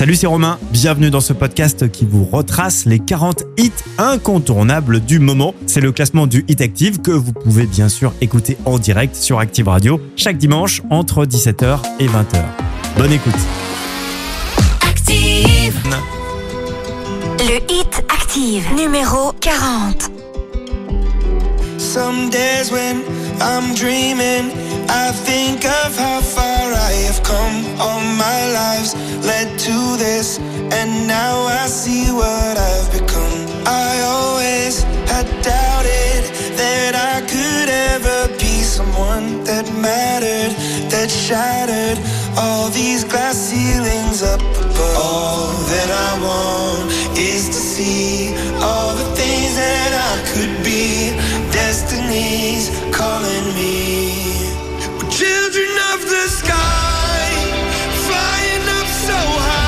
Salut, c'est Romain. Bienvenue dans ce podcast qui vous retrace les 40 hits incontournables du moment. C'est le classement du Hit Active que vous pouvez bien sûr écouter en direct sur Active Radio chaque dimanche entre 17h et 20h. Bonne écoute. Active. Le Hit Active numéro 40. Some days when I'm dreaming, I think of how far I have come. All my lives led to this, and now I see what I've become. I always had doubted that I could ever be someone that mattered, that shattered all these glass ceilings up above. All that I want is to see all the things that I could be. Calling me. We're children of the sky, flying up so high.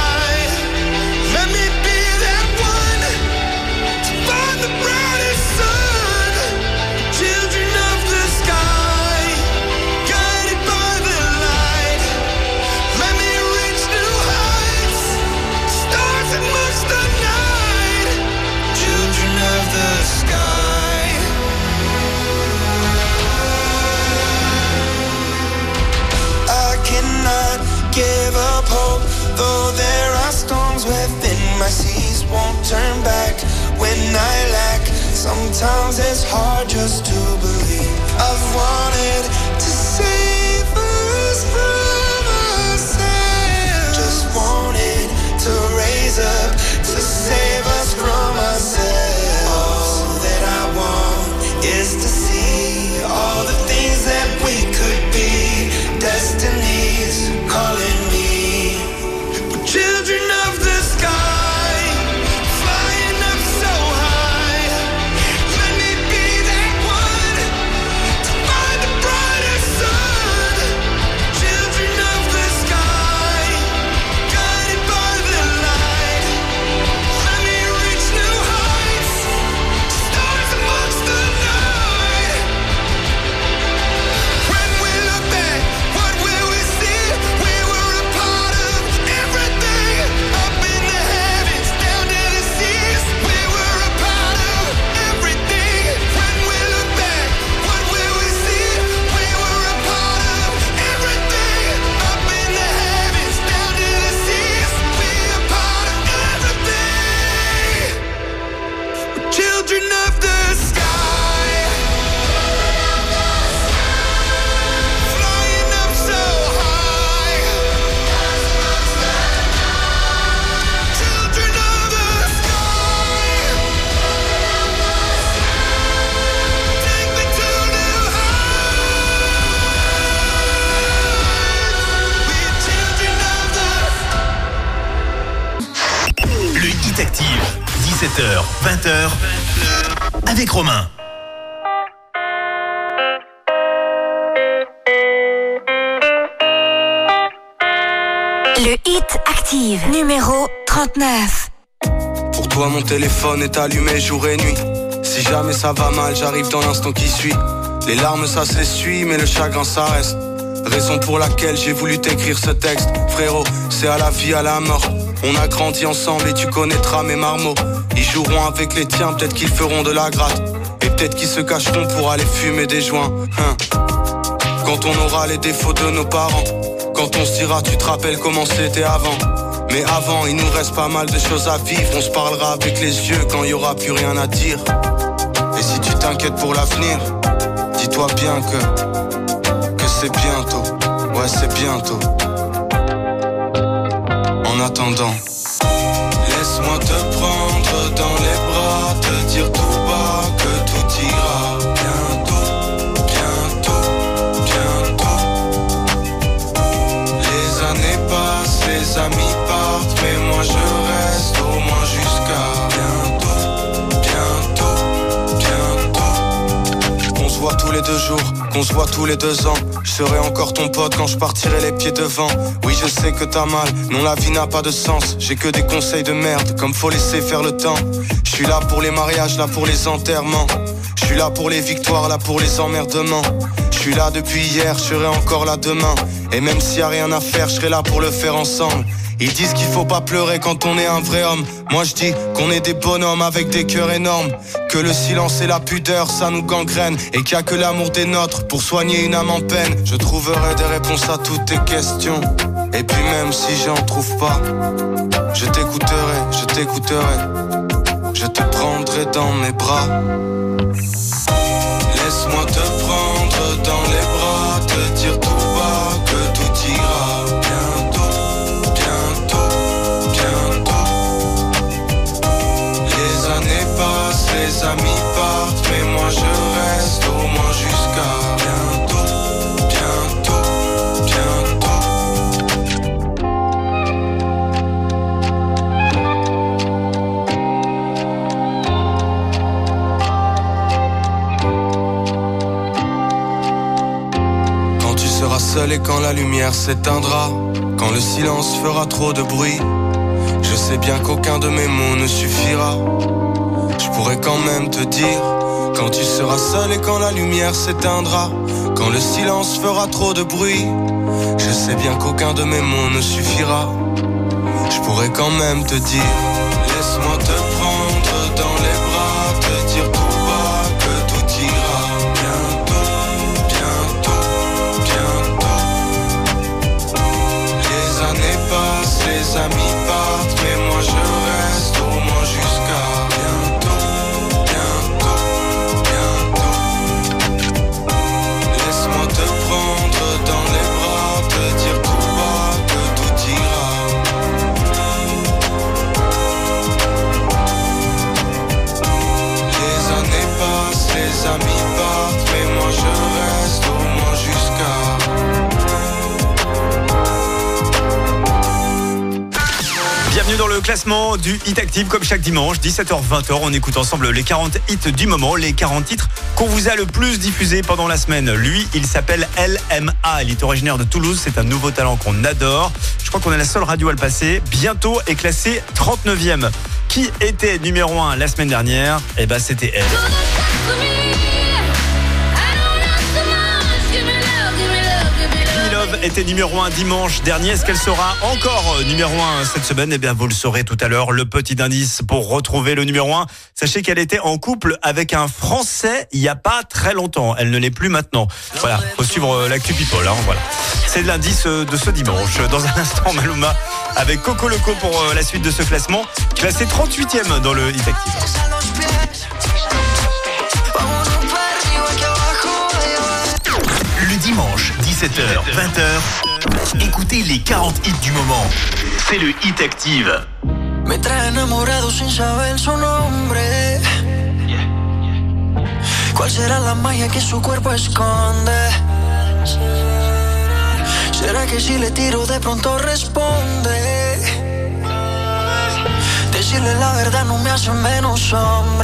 My seas. Won't turn back when I lack. Sometimes it's hard just to believe. I've wanted to save us from ourselves. Just wanted to raise up to save us from ourselves. 17h, 20h, avec Romain. Le Hit Active numéro 39. Pour toi mon téléphone est allumé jour et nuit. Si jamais ça va mal j'arrive dans l'instant qui suit. Les larmes ça s'essuie mais le chagrin ça reste. Raison pour laquelle j'ai voulu t'écrire ce texte. Frérot c'est à la vie à la mort On a grandi ensemble et tu connaîtras mes marmots. Ils joueront avec les tiens peut-être qu'ils feront de la gratte. Et peut-être qu'ils se cacheront pour aller fumer des joints hein. Quand on aura les défauts de nos parents Quand on se dira tu te rappelles comment c'était avant. Mais avant il nous reste pas mal de choses à vivre. On se parlera avec les yeux quand il y aura plus rien à dire. Et si tu t'inquiètes pour l'avenir Dis-toi bien que Que c'est bientôt. Ouais c'est bientôt. En attendant. Laisse-moi te prendre dans les bras Te dire tout bas que tout ira. Bientôt, bientôt, bientôt. Les années passent, les amis partent Mais moi je reste au moins jusqu'à Bientôt, bientôt, bientôt. On se voit tous les deux jours, qu'on se voit tous les deux ans Je serai encore ton pote quand je partirai les pieds devant Oui je sais que t'as mal, non la vie n'a pas de sens J'ai que des conseils de merde, comme faut laisser faire le temps Je suis là pour les mariages, là pour les enterrements Je suis là pour les victoires, là pour les emmerdements. Je suis là depuis hier, je serai encore là demain. Et même s'il y a rien à faire, je serai là pour le faire ensemble. Ils disent qu'il faut pas pleurer quand on est un vrai homme. Moi je dis qu'on est des bonhommes avec des cœurs énormes. Que le silence et la pudeur ça nous gangrène. Et qu'il y a que l'amour des nôtres pour soigner une âme en peine. Je trouverai des réponses à toutes tes questions. Et puis même si j'en trouve pas, je t'écouterai, je t'écouterai. Je te prendrai dans mes bras. Laisse-moi te prendre dans les et quand la lumière s'éteindra, quand le silence fera trop de bruit, je sais bien qu'aucun de mes mots ne suffira. Je pourrais quand même te dire, quand tu seras seul et quand la lumière s'éteindra, quand le silence fera trop de bruit, je sais bien qu'aucun de mes mots ne suffira. Je pourrais quand même te dire, passent, les classement du Hit Active comme chaque dimanche, 17h-20h. On écoute ensemble les 40 hits du moment, les 40 titres qu'on vous a le plus diffusés pendant la semaine. Lui, il s'appelle LMA. Il est originaire de Toulouse. C'est un nouveau talent qu'on adore. Je crois qu'on est la seule radio à le passer. Bientôt est classé 39e. Qui était numéro 1 la semaine dernière? Eh ben, c'était elle. Était numéro 1 dimanche dernier. Est-ce qu'elle sera encore euh, numéro 1 cette semaine? Eh bien, vous le saurez tout à l'heure. Le petit indice pour retrouver le numéro 1. Sachez qu'elle était en couple avec un Français il n'y a pas très longtemps. Elle ne l'est plus maintenant. Voilà, faut suivre euh, l'actu people. Hein, voilà. C'est l'indice euh, de ce dimanche. Dans un instant, Maluma avec Coco Loco pour la suite de ce classement. Classé 38e dans le Hit Active. 17h, 20h, écoutez les 40 hits du moment. C'est le Hit Active. Me trae enamorado sin saber su nombre. ¿Cuál será la magia que su cuerpo esconde? ¿Será que si le tiro de pronto responde? Decirle la verdad no me hace menos hombre.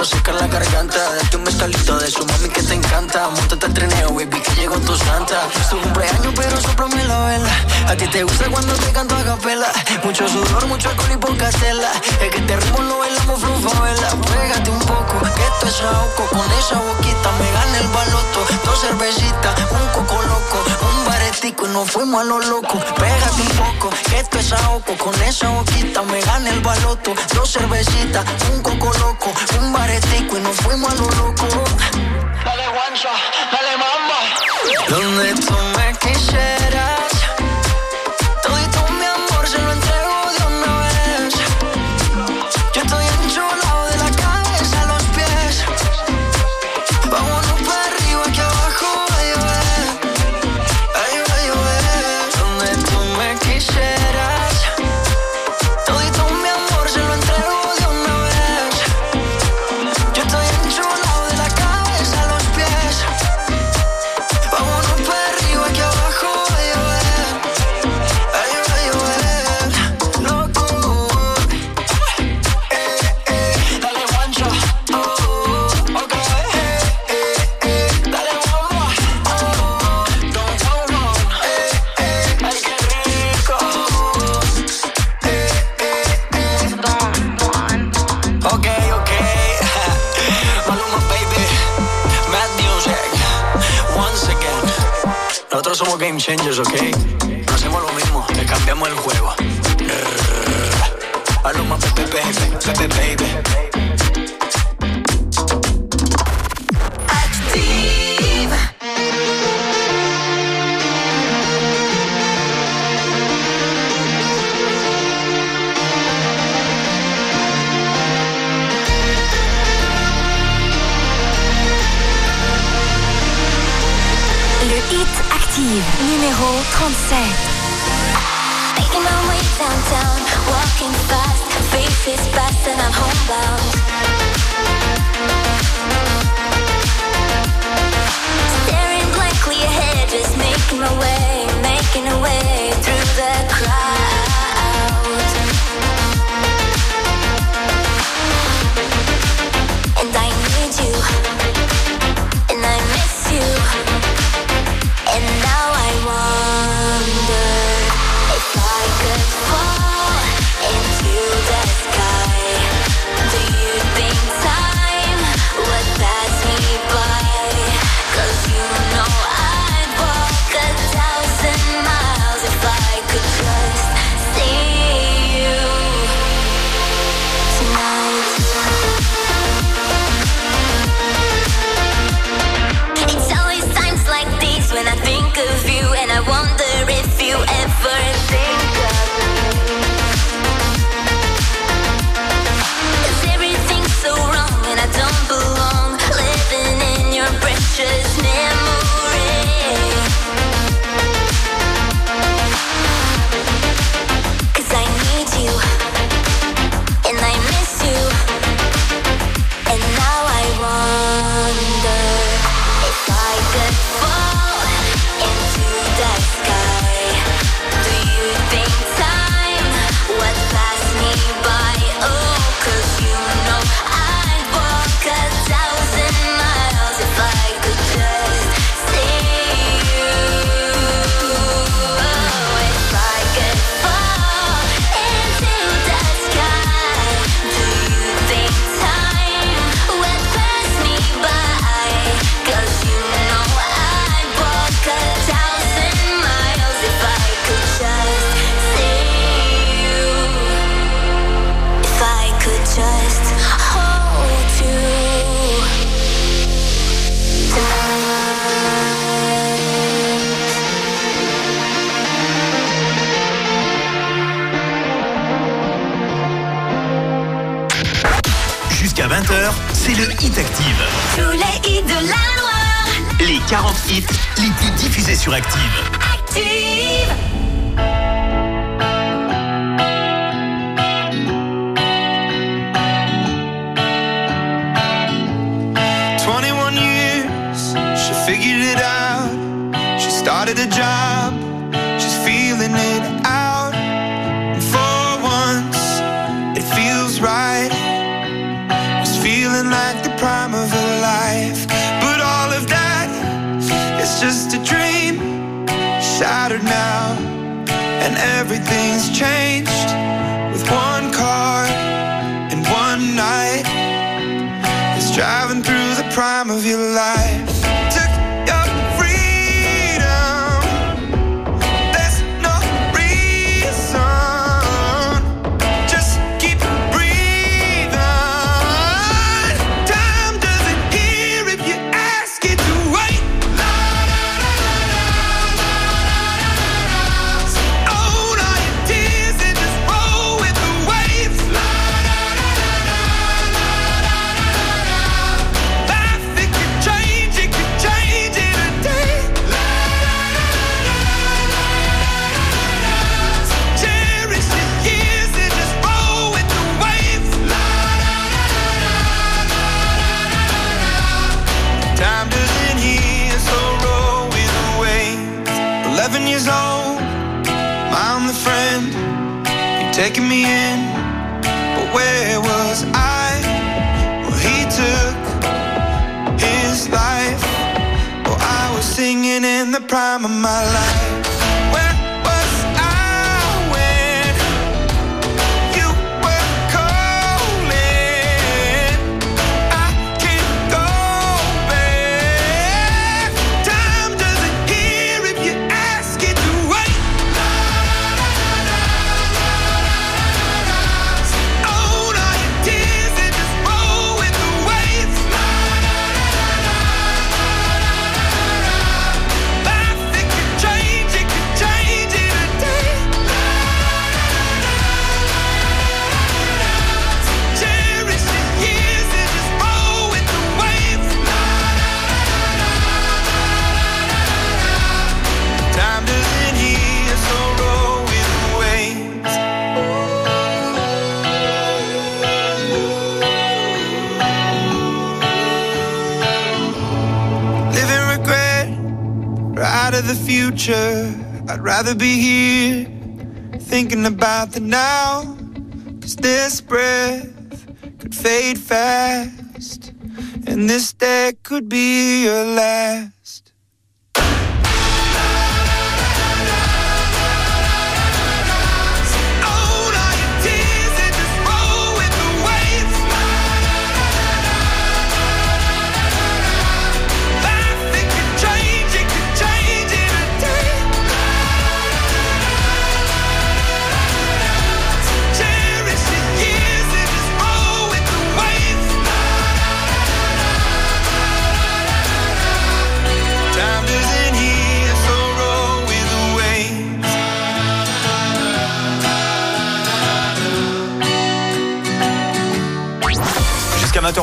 Te meto a secar la garganta. Date un mezcalito de su mami que te encanta. Montate al trineo, baby, que llegó tu santa. Es tu cumpleaños, pero soplame la vela. A ti te gusta cuando te canto a capela. Mucho sudor, mucho alcohol y poca tela. Es que este ritmo lo bailamos vela. Pégate un poco, que esto es ahogo. Con esa boquita me gana el baloto. Dos cervecitas, un coco loco. Un baretico y nos fuimos a lo loco. Pégate un poco, que esto es ahogo. Con esa boquita me gana el baloto. Dos cervecitas, un coco loco. Un baretico y nos fuimos a lo loco. Dale guancha, dale mamba. Donde tú me quisieras. changes, ¿ok? No hacemos lo mismo, le cambiamos el juego. A lo más pepe, pepe, baby. sur Active. rather be here thinking about the night.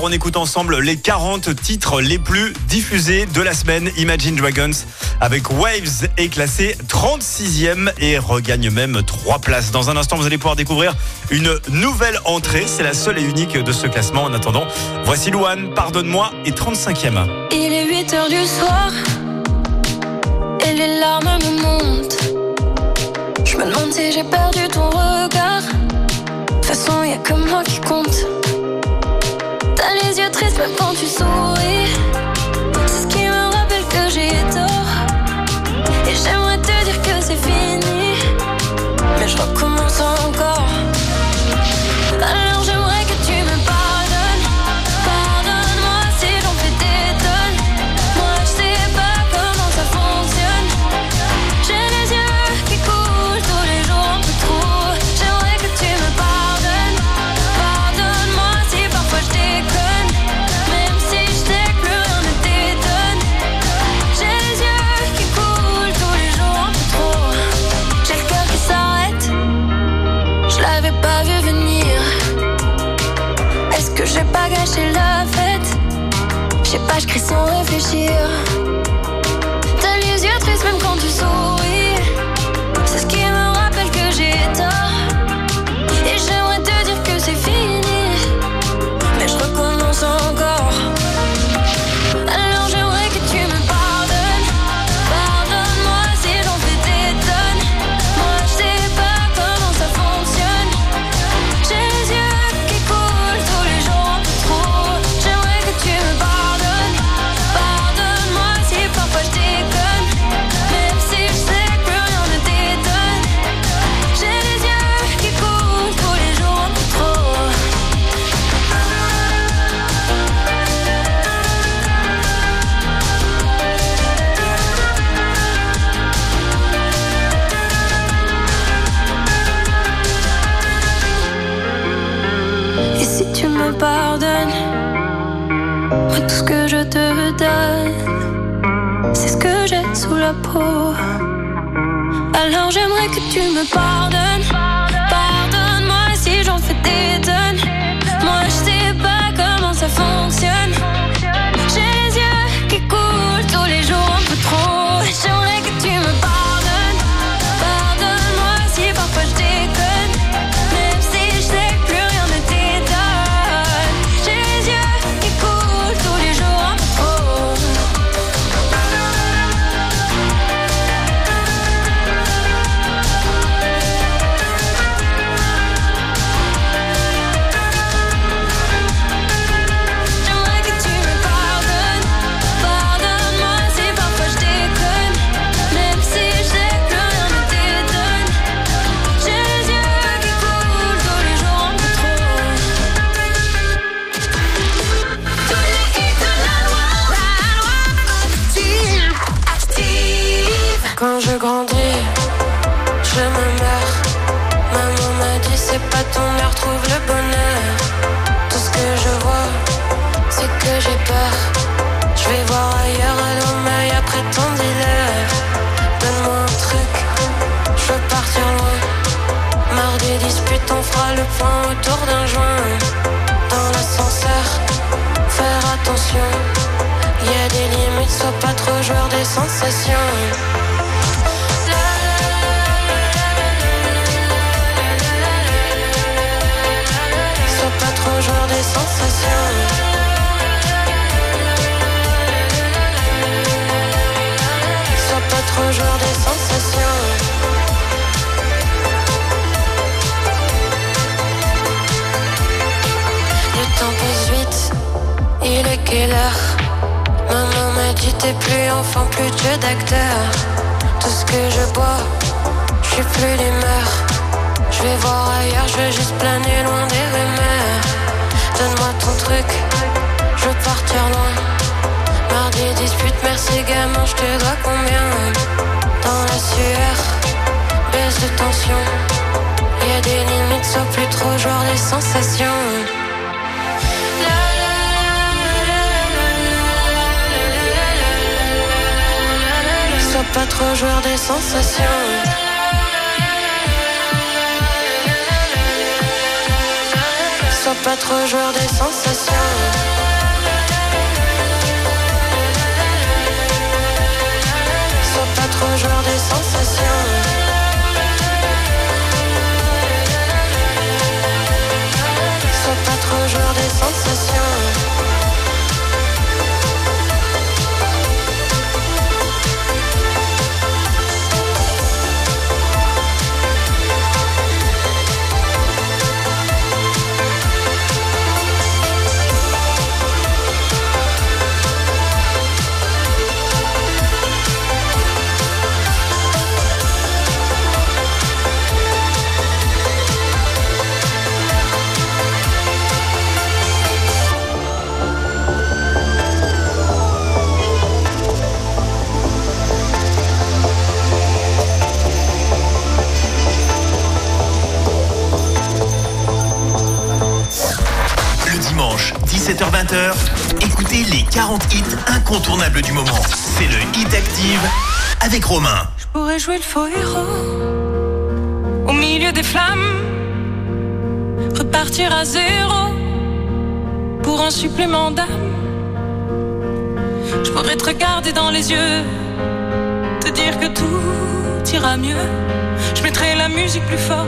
on écoute ensemble les 40 titres les plus diffusés de la semaine. Imagine Dragons avec Waves est classé 36e et regagne même 3 places. Dans un instant, vous allez pouvoir découvrir une nouvelle entrée. C'est la seule et unique de ce classement. En attendant, voici Luan, pardonne-moi, et 35e. Il est 8h du soir et les larmes me montent. Je me demande si j'ai perdu ton regard. De toute façon, y a que moi qui compte yeux tristes mais quand tu souris. C'est ce qui me rappelle que j'ai tort. Et j'aimerais te dire que c'est fini. Mais je recommence encore. je crie sans réfléchir. T'as les yeux tristes même quand tu souris. Alors j'aimerais que tu me pardonnes. Je vais voir ailleurs à l'homme après ton dealer. Donne-moi un truc, je veux partir loin. Marre des disputes, on fera le point autour d'un joint. Dans l'ascenseur, faire attention. Y a des limites, sois pas trop joueur des sensations. Sois pas trop joueur des sensations. Bonjour des sensations Le temps passe vite, il est quelle heure? Maman m'a dit t'es plus enfant, plus Dieu d'acteur. Tout ce que je bois, je suis plus d'humeur Je vais voir ailleurs, je vais juste planer loin des rumeurs. Donne-moi ton truc, je pars loin des rumeurs. Donne-moi ton truc, je veux partir loin. Mardi dispute, merci gamin, je te dois combien Dans la sueur, baisse de tension. Y a des limites, sois plus trop genre des sensations. Sois pas trop joueur des sensations. Sois pas trop joueur des sensations. Joueur des sensations. Sois pas trop joueur des sensations. 17h-20h, écoutez les 40 hits incontournables du moment. C'est le Hit Active avec Romain. Je pourrais jouer le faux héros au milieu des flammes, repartir à zéro pour un supplément d'âme. Je pourrais te regarder dans les yeux, te dire que tout ira mieux. Je mettrai la musique plus fort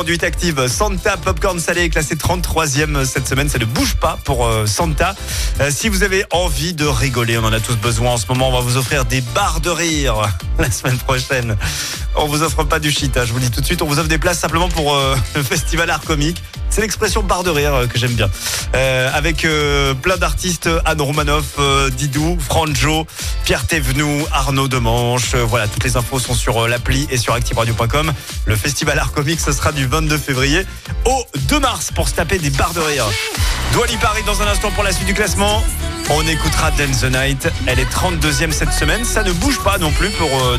Active. Santa Popcorn Salé est classé 33e cette semaine. Ça ne bouge pas pour euh, Santa. Euh, si vous avez envie de rigoler, on en a tous besoin en ce moment. On va vous offrir des barres de rire la semaine prochaine. On vous offre pas du shit, hein, je vous le dis tout de suite. On vous offre des places simplement pour euh, le festival art comique. C'est l'expression barre de rire euh, que j'aime bien. Euh, avec euh, plein d'artistes, Anne Romanoff, Didou, Franjo, Pierre Thévenoud, Arnaud Demanche. Voilà, toutes les infos sont sur l'appli et sur activeradio.com. Le festival art comique, ce sera du 22 février au 2 mars pour se taper des barres de rire. Douali Paris dans un instant pour la suite du classement. On écoutera Dance the Night. Elle est 32e cette semaine. Ça ne bouge pas non plus pour euh,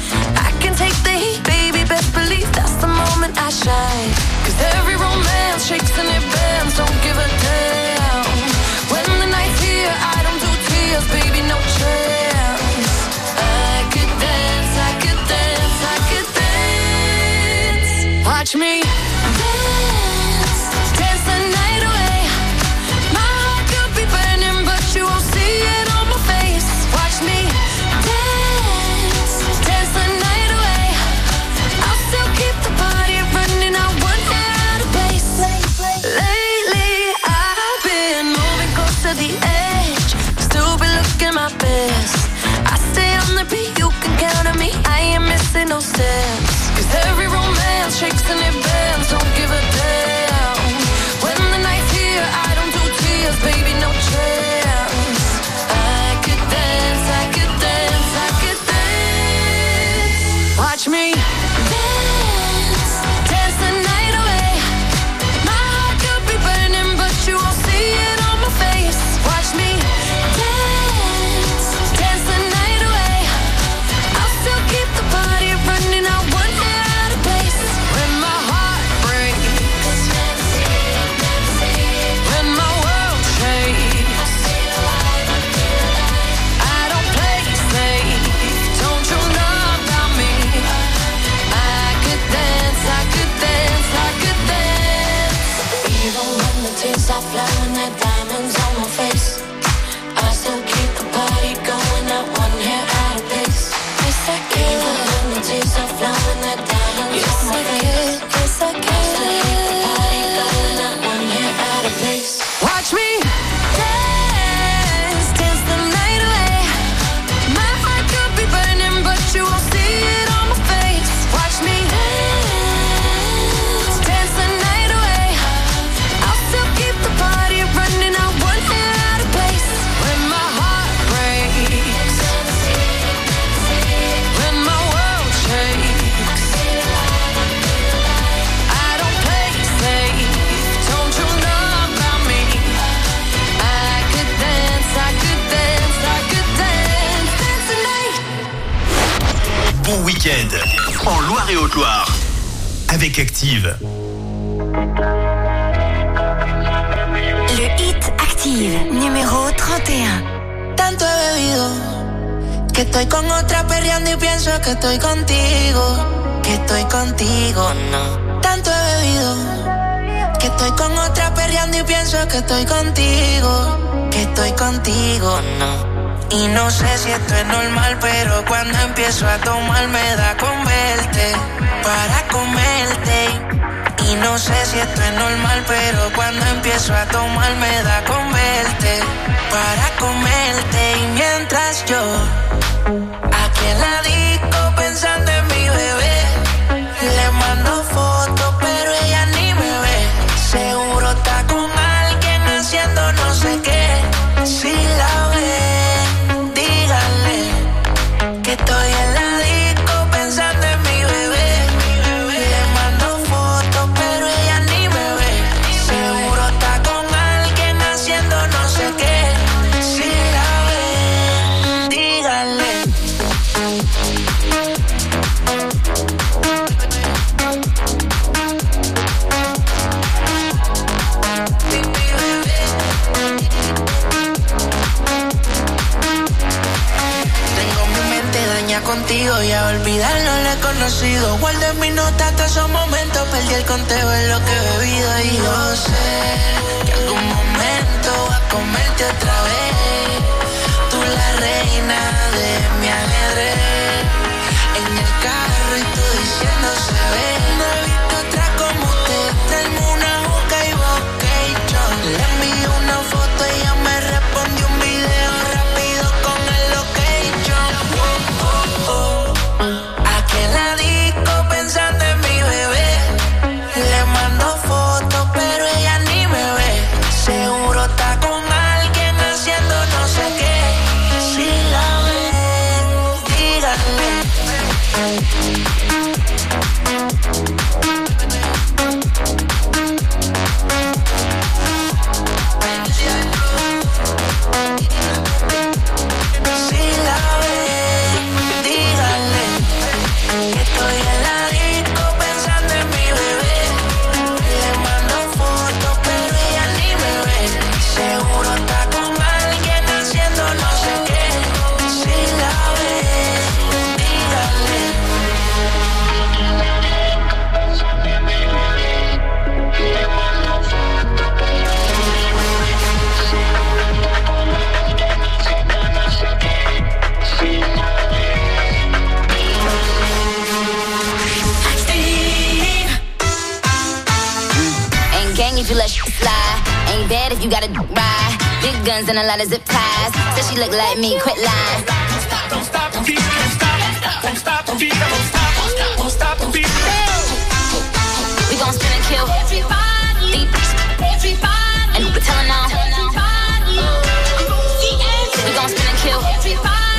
flashlight. Cause every romance shakes and it bends, don't give a damn. When the night's here, I don't do tears, baby, no chance. week-end en Loire et Haute-Loire avec Active. Le hit Active numéro 31. Tanto he bebido que estoy con otra perreando y pienso que estoy contigo, que estoy contigo, no. Tanto he bebido que estoy con otra perreando y pienso que estoy contigo, que estoy contigo, no Y no sé si esto es normal, pero cuando empiezo a tomar me da con verte, para comerte. Y no sé si esto es normal, pero cuando empiezo a tomar me da con verte, para comerte. Y mientras yo, aquí en la desconocido. Guardé mi nota hasta esos momentos. Perdí el conteo en lo que he bebido. Y yo sé que algún momento va a comerte otra vez. Tú la reina de mi ajedrez. En el carro y tú diciendo se. Guns and a lot of zip ties. Said she look like me, quit lying. Don't stop, don't stop, don't stop, don't stop, don't stop, don't stop, don't stop. We gon' spin and kill. Deep. And we're telling all. We gon' spin and kill. Deep.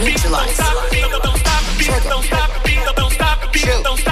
Neutralize. Trigger. Shoot.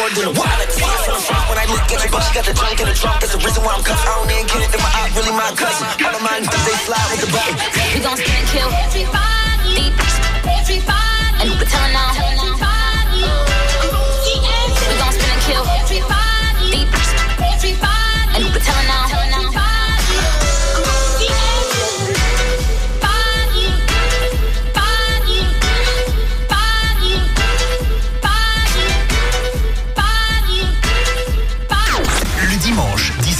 More than a wallet. When I look at you, but she got the trunk in the trunk. That's the reason why I'm cuffed. I don't even get it. Then my eye really my. All of mine, they fly with the button. We gon' spin and kill. Deep. And we're telling all. We gon' spin and kill. Deep. And we're telling all. Le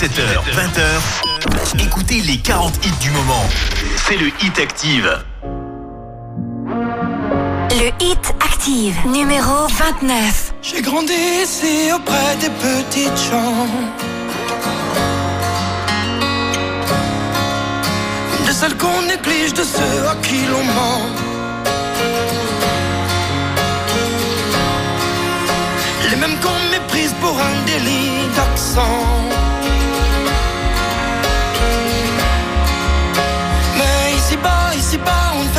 17h, 20h, écoutez les 40 hits du moment. C'est le Hit Active. Le Hit Active, numéro 29. J'ai grandi ici auprès des petites gens. De celles qu'on néglige, de ceux à qui l'on ment. Les mêmes qu'on méprise pour un délit d'accent.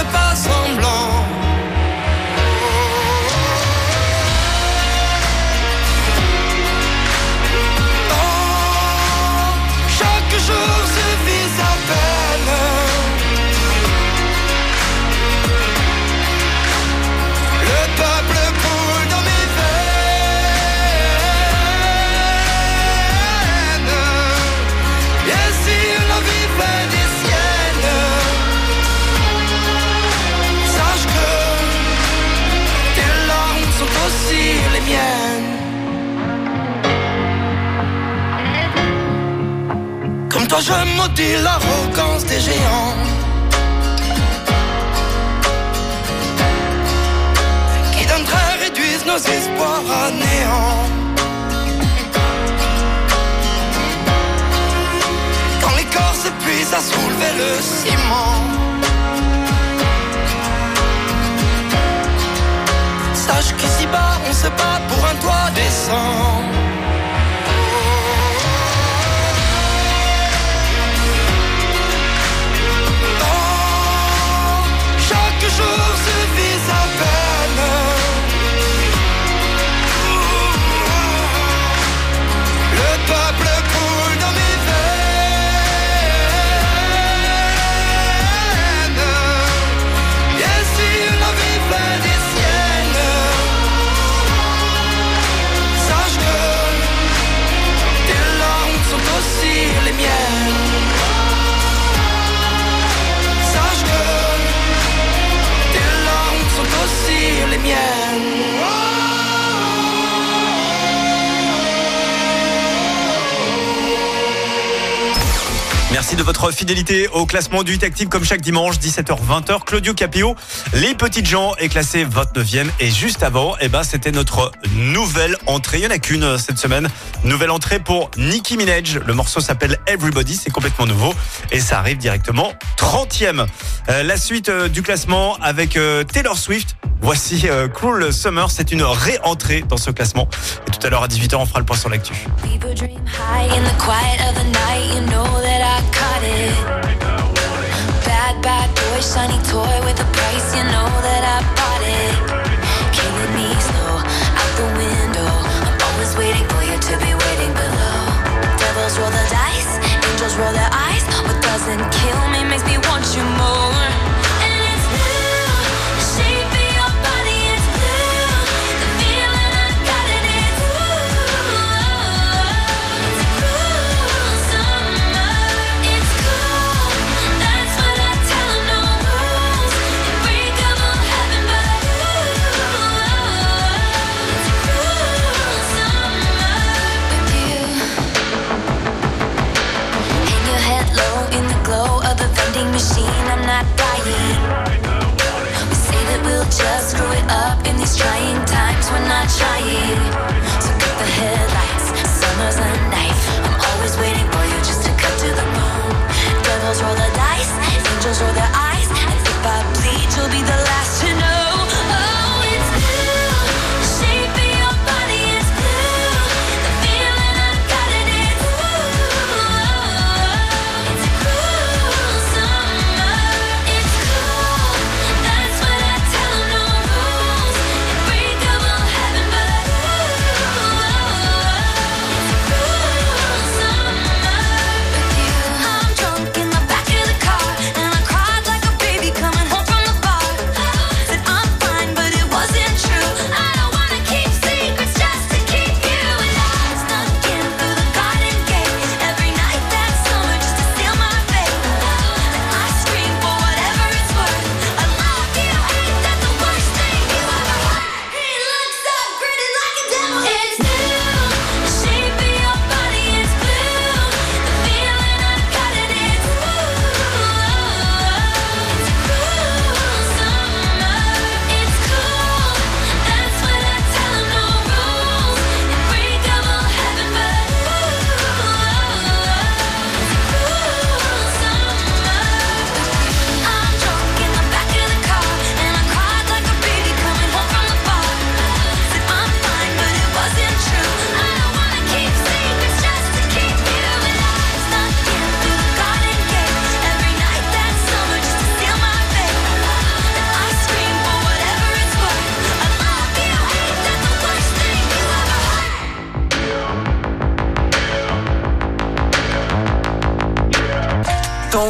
Pas semblant. Toi je maudis l'arrogance des géants. Qui d'un trait réduisent nos espoirs à néant. Quand les corps s'épuisent à soulever le ciment. Sache qu'ici-bas on se bat pour un toit décent De votre fidélité au classement du Hit Active comme chaque dimanche 17h-20h. Claudio Capio, Les Petites Gens est classé 29e et juste avant, eh ben, c'était notre nouvelle entrée. Il n'y en a qu'une euh, cette semaine. Nouvelle entrée pour Nicki Minaj. Le morceau s'appelle Everybody, c'est complètement nouveau et ça arrive directement 30e. Euh, la suite euh, du classement avec Taylor Swift. Voici Cruel Summer, c'est une réentrée dans ce classement. Et tout à l'heure à 18h, on fera le point sur l'actu. People dream high in the quiet of the night. You know that I caught it. Bad, bad boy, shiny toy with a price. You know that I bought it. trying times we're not trying.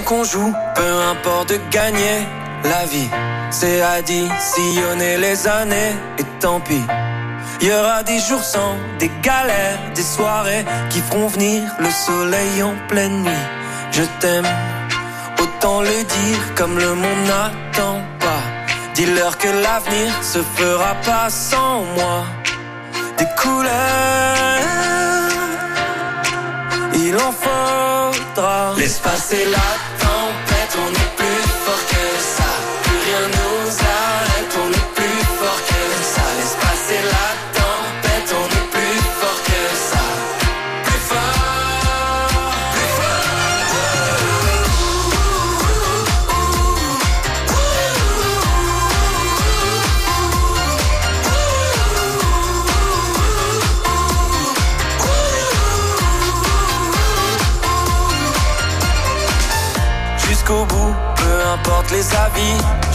Qu'on joue, peu importe de gagner la vie. C'est additionner les années et tant pis. Il y aura des jours sans, des galères, des soirées qui feront venir le soleil en pleine nuit. Je t'aime, autant le dire comme le monde n'attend pas. Dis-leur que l'avenir se fera pas sans moi. Des couleurs, il en faudra. Laisse passer la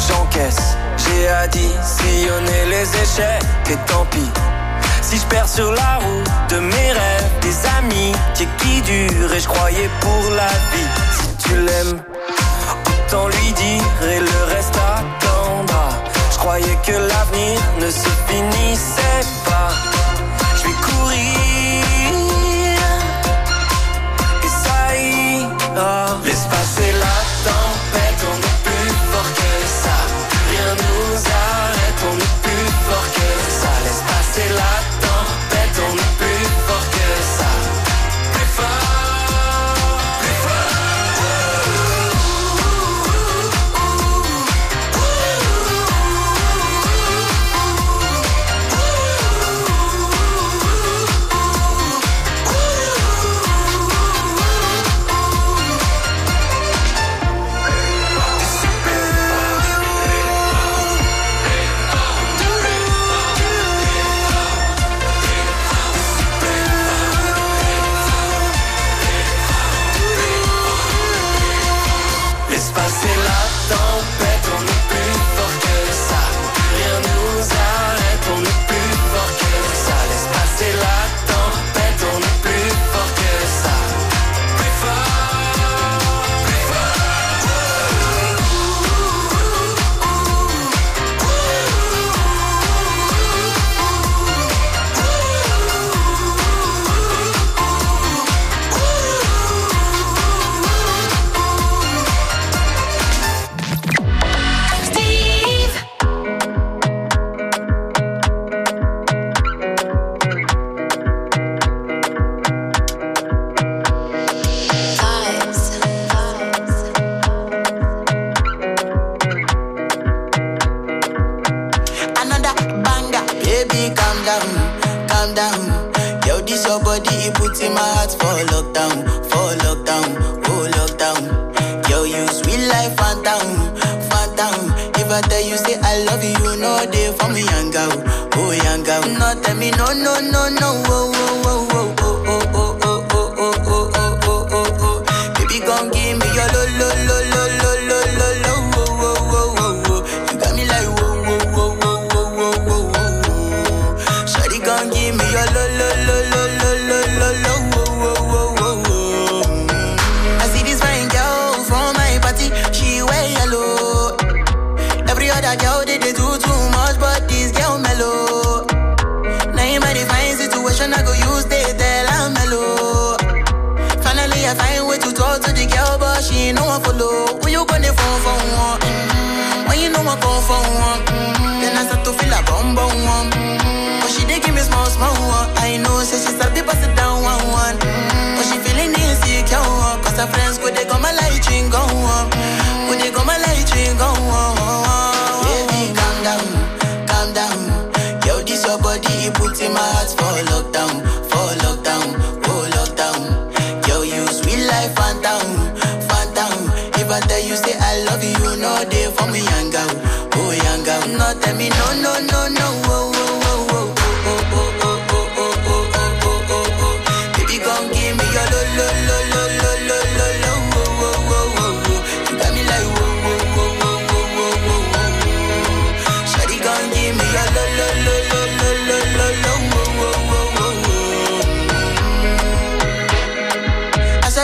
j'encaisse. J'ai additionné les échecs et tant pis. Si je perds sur la route de mes rêves, des amis qui, qui durent et je croyais pour la vie. Si tu l'aimes, autant lui dire et le reste attendra. Je croyais que l'avenir ne se finissait pas. Je vais courir et ça ira.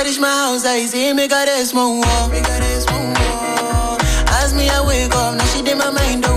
Fetish my house, I see me got a small wall. As me, I wake up, now she did my mind up.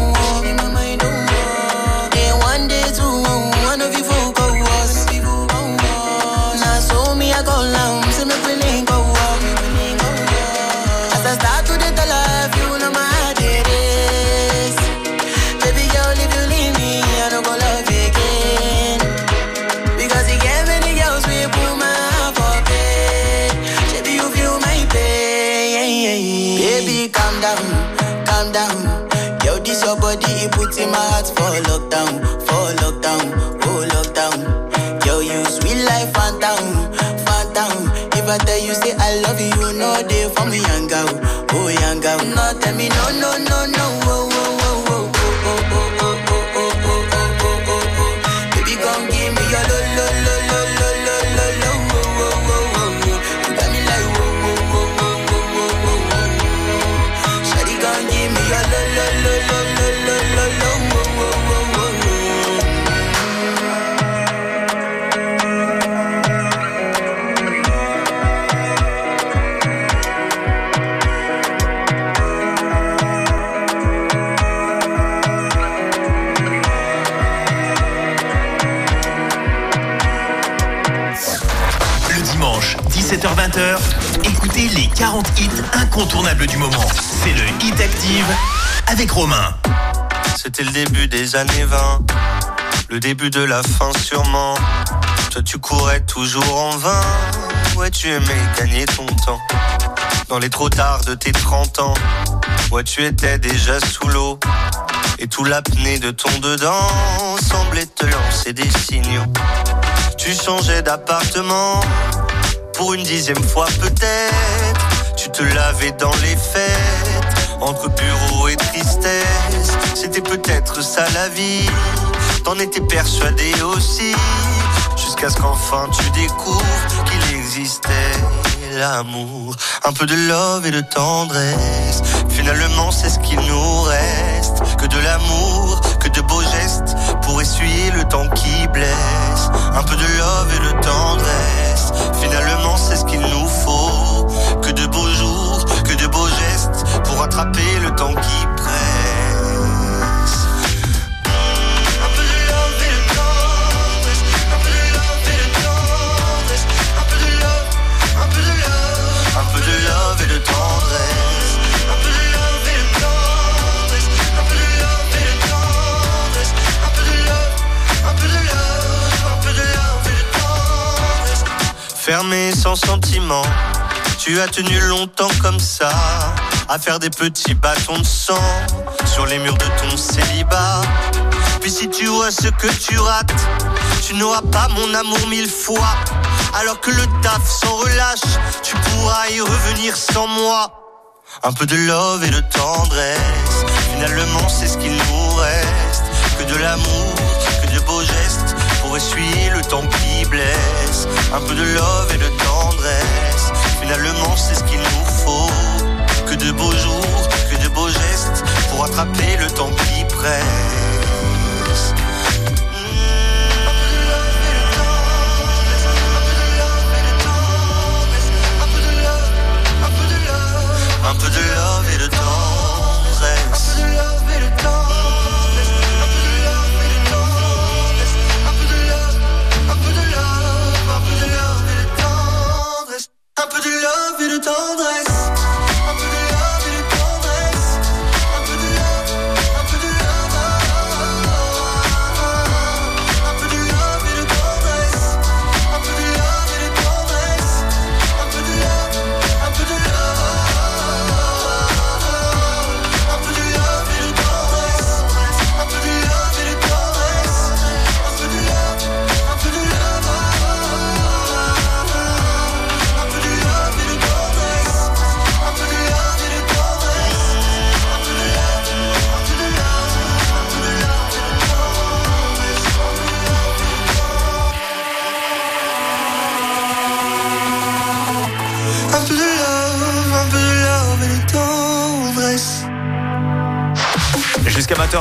40 hits du moment. C'est le Hit Active avec Romain. C'était le début des années 20, le début de la fin sûrement. Toi tu courais toujours en vain, ouais tu aimais gagner ton temps. Dans les trop tard de tes 30 ans, ouais tu étais déjà sous l'eau. Et tout l'apnée de ton dedans semblait te lancer des signaux. Tu changeais d'appartement pour une dixième fois peut-être tu te lavais dans les fêtes, entre bureau et tristesse, c'était peut-être ça la vie, t'en étais persuadé aussi, jusqu'à ce qu'enfin tu découvres qu'il existait l'amour, un peu de love et de tendresse, finalement c'est ce qu'il nous reste, que de l'amour, que de beaux gestes, pour essuyer le temps qui blesse, un peu de love et de tendresse, finalement c'est ce qu'il nous faut. le temps qui presse. Un peu de love et de tendresse, un peu de love et de tendresse, un peu de love, un peu de love, un peu de love et de tendresse. Un peu de love et de tendresse, un peu de love et de tendresse, un peu de love, un peu de love, un peu de love et de tendresse. Fermé sans sentiment. Tu as tenu longtemps comme ça à faire des petits bâtons de sang sur les murs de ton célibat. Puis si tu vois ce que tu rates, tu n'auras pas mon amour mille fois. Alors que le taf s'en relâche, tu pourras y revenir sans moi. Un peu de love et de tendresse, finalement c'est ce qu'il nous reste. Que de l'amour, que de beaux gestes pour essuyer le temps qui blesse. Un peu de love et de tendresse, finalement c'est ce qu'il nous faut. De beaux jours, que de beaux gestes pour attraper le temps qui presse. Un peu de love et de tendresse. Un peu de love et de tendresse.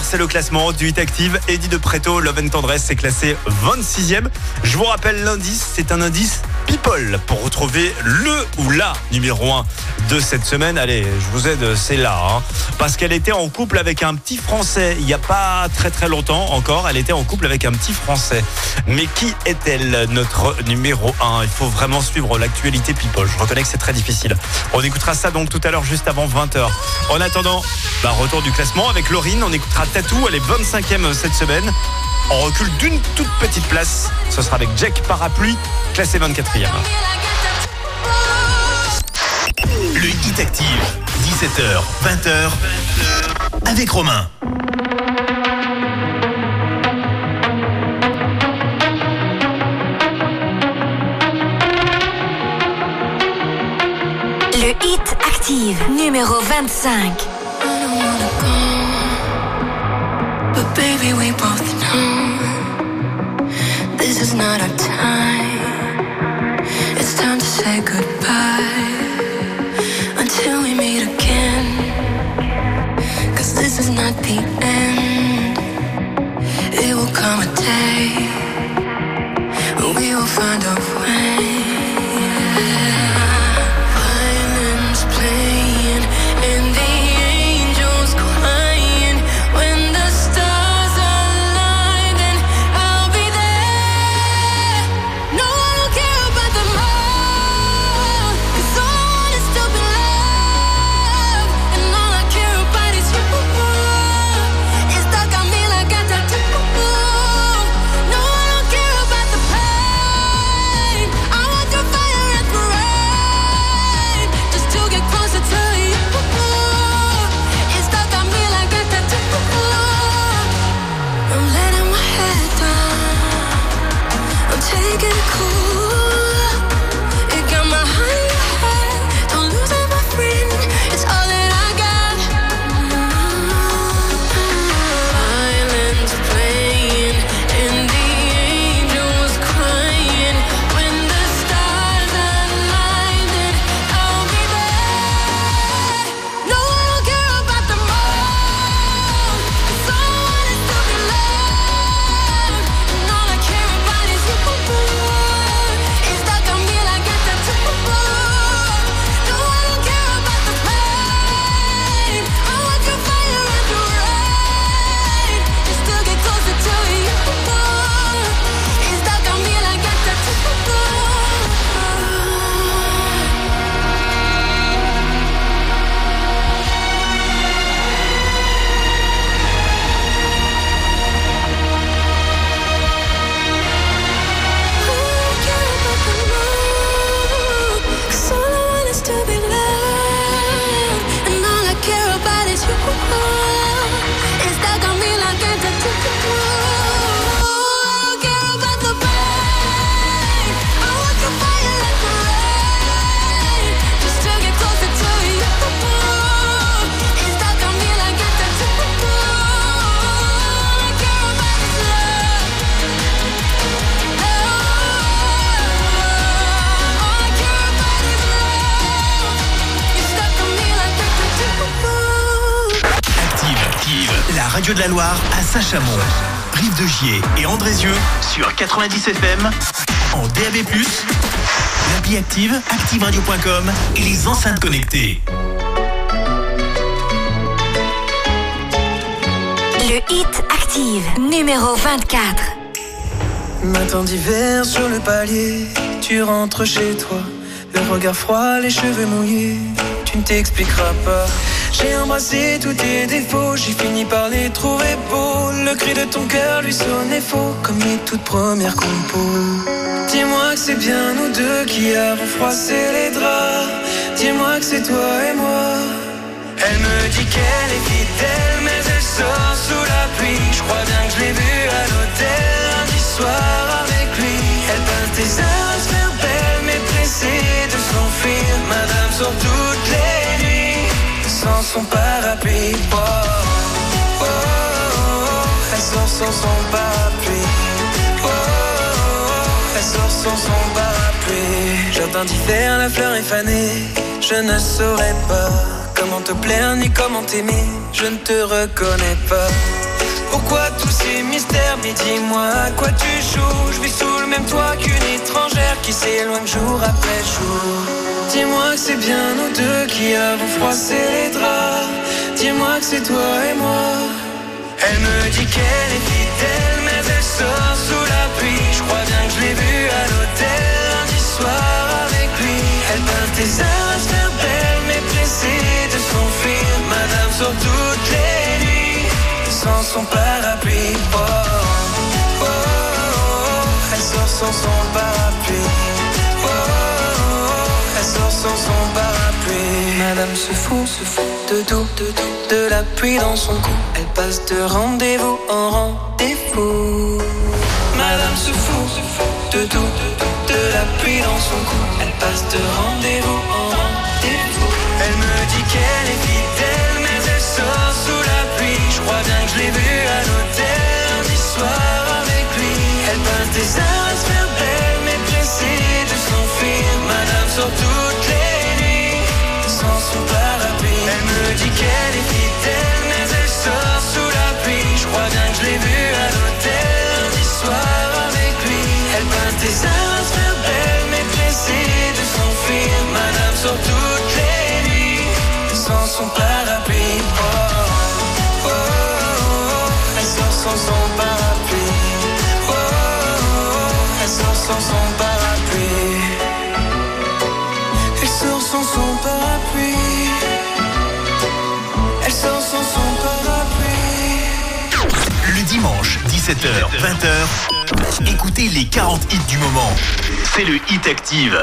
C'est le classement du Hit Active. Eddie de Preto, Love and Tendresse, c'est classé 26e. Je vous rappelle l'indice, c'est un indice People pour retrouver le ou la numéro 1 de cette semaine. Allez, je vous aide, c'est là. hein. Parce qu'elle était en couple avec un petit Français il n'y a pas très très longtemps encore. Elle était en couple avec un petit Français. Mais qui est-elle, notre numéro 1 Il faut vraiment suivre l'actualité People. Je reconnais que c'est très difficile. On écoutera ça donc tout à l'heure, juste avant 20h. En attendant, bah, retour du classement avec Laurine. On écoutera Tatou. Elle est 25e cette semaine. On recule d'une toute petite place. Ce sera avec Jack Parapluie, classé 24e. Le Hit Active, 17h, 20h, avec Romain. Le Hit Active, numéro 25. Not our time. It's time to say goodbye until we meet again. Cause this is not the end. Radio de la Loire à Saint-Chamond, Rive de Gier et Andrézieux sur 90 FM, en DAB+, l'appli active, activeradio.com et les enceintes connectées. Le hit active, numéro 24. Matin d'hiver sur le palier, tu rentres chez toi. Le regard froid, les cheveux mouillés, tu ne t'expliqueras pas. J'ai embrassé tous tes défauts, j'ai fini par les trouver beaux. Le cri de ton cœur lui sonnait faux, comme les toutes premières compos. Dis-moi que c'est bien nous deux qui avons froissé les draps. Dis-moi que c'est toi et moi. Elle me dit qu'elle est fidèle, mais elle sort sous la pluie. Je crois bien que je l'ai vue à l'hôtel lundi soir avec lui. Elle peint tes heures à se faire mais pressée de s'enfuir. Madame sort toutes les sans son parapluie. Oh, oh, oh, elle sort sans son parapluie. Oh, oh. elle sort sans son parapluie. Jardin d'hiver, la fleur est fanée. Je ne saurais pas comment te plaire ni comment t'aimer. Je ne te reconnais pas. Pourquoi tous ces mystères? Mais dis-moi à quoi tu joues? Je vis sous le même toit qu'une Qui s'éloigne jour après jour. Dis-moi que c'est bien nous deux qui avons froissé les draps. Dis-moi que c'est toi et moi. Elle me dit qu'elle est fidèle Mais elle sort sous la pluie. Je crois bien que je l'ai vue à l'hôtel lundi soir avec lui. Elle peint tes heures à se Mais pressée de s'enfuir. Madame sort toutes les nuits sans son parapluie. Oh, sort sans son parapluie. Oh, oh, oh, elle sort sans son parapluie. Madame se fout, se fout de tout, de tout, de la pluie dans son cou. Elle passe de rendez-vous en rendez-vous. Madame se fout, se fout de tout, de tout, de la pluie dans son cou. Elle passe de rendez-vous en rendez-vous. Elle me dit qu'elle est fidèle, mais elle sort sous la pluie. Je crois bien que je l'ai vue à l'hôtel sort son parapluie. Oh, elle sort sans son parapluie. Elle sort sans son parapluie. Elle sort sans son parapluie. Le dimanche, 17h, 20h, écoutez les 40 hits du moment. C'est le Hit Active.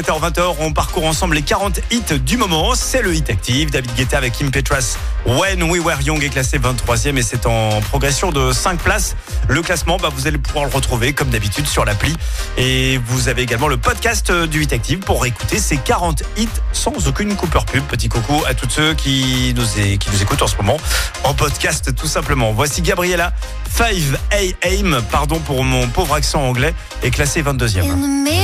7h-20h, on parcourt ensemble les 40 hits du moment. C'est le hit active. David Guetta avec Kim Petras. When We Were Young est classé 23e et c'est en progression de 5 places. Le classement, bah, vous allez pouvoir le retrouver comme d'habitude sur l'appli. Et vous avez également le podcast euh, du hit active pour écouter ces 40 hits sans aucune coupeur pub. Petit coucou à tous ceux qui nous, qui nous écoutent en ce moment en podcast tout simplement. Voici Gabriella 5 a.m. Pardon pour mon pauvre accent anglais est classé 22e.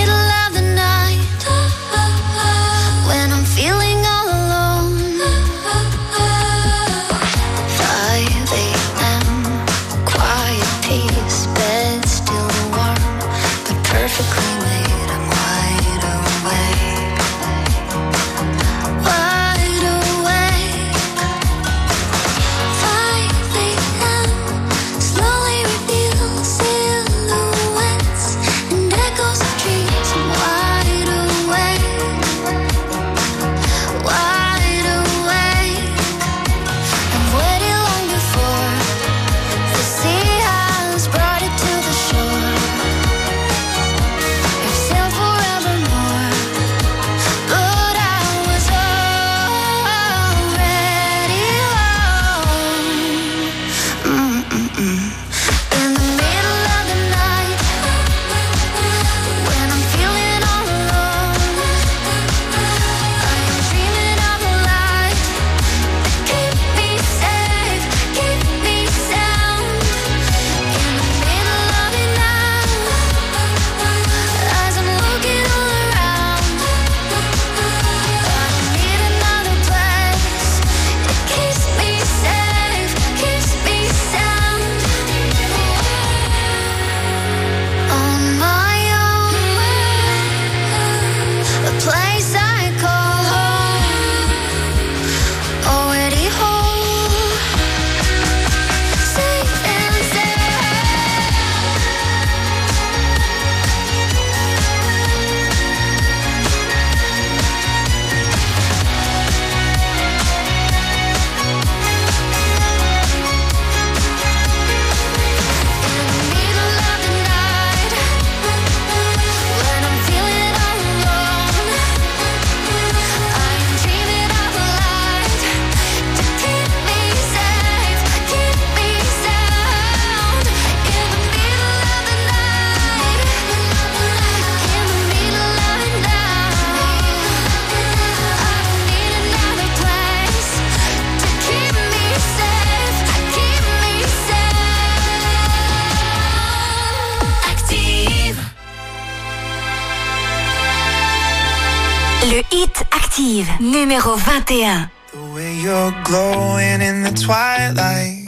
21. The way you're glowing in the twilight,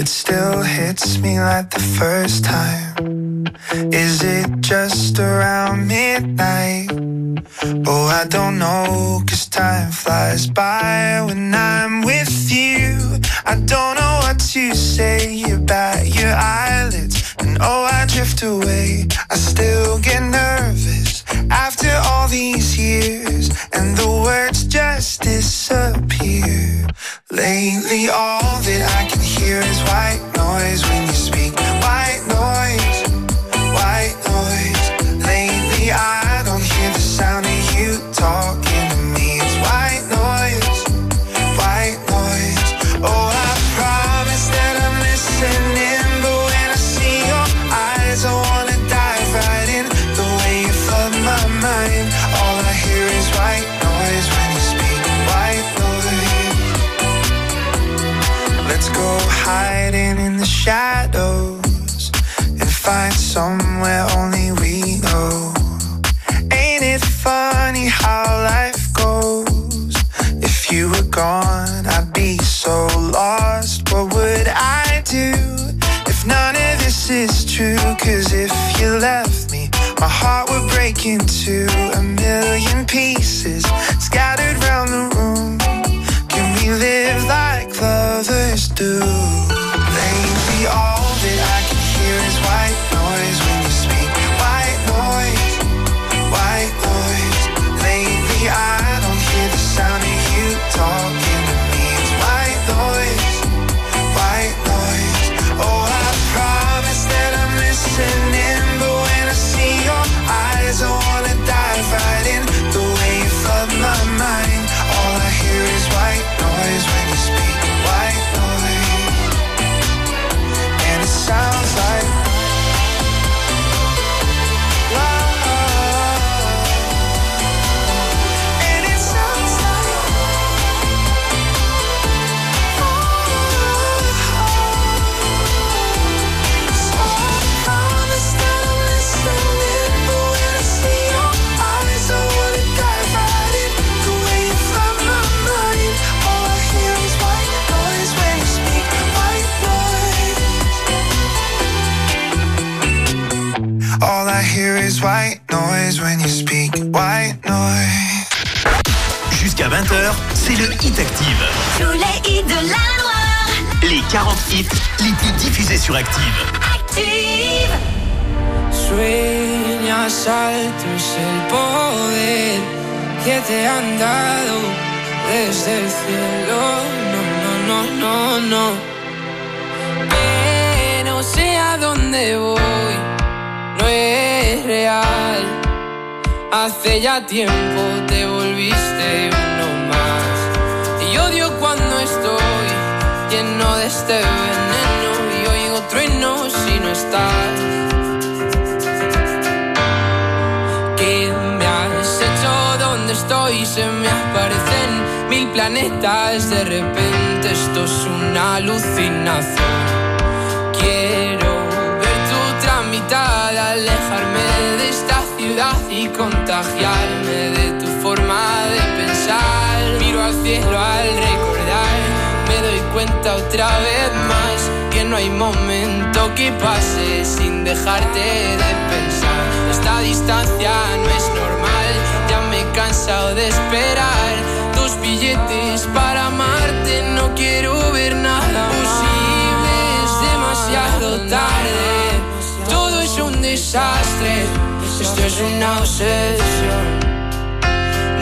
it still hits me like the first time. Is it just around midnight? Oh, I don't know, cause time flies by when I'm with you. I don't know what to say about your eyelids, and oh, I drift away. I still get nervous after all these years, and the words just disappear. Lately, all that I can hear is white noise when you speak. White noise, shadows and find somewhere only we know. Ain't it funny how life goes? If you were gone, I'd be so lost. What would I do if none of this is true? Cause if you left me, my heart would break into a million pieces, scattered round the room. Can we live like lovers do? Hear is white noise when you speak. White noise? Jusqu'à 20h, c'est le Hit Active. Tous les hits de la Loire. Les 40 hits les plus diffusés sur Active. Active. Sueñas alto es el poder que te han dado desde el cielo. No, no, no, no, no. Que no sé a dónde voy, no es real. Hace ya tiempo te volviste uno más. Y odio cuando estoy lleno de este veneno y oigo truenos si no estás. ¿Qué me has hecho? ¿Dónde estoy? Se me aparecen mil planetas. De repente esto es una alucinación. Contagiarme de tu forma de pensar. Miro al cielo al recordar, me doy cuenta otra vez más que no hay momento que pase sin dejarte de pensar. Esta distancia no es normal, ya me he cansado de esperar tus billetes para amarte. No quiero ver nada posible, es demasiado tarde. Todo es un desastre, esto es una obsesión.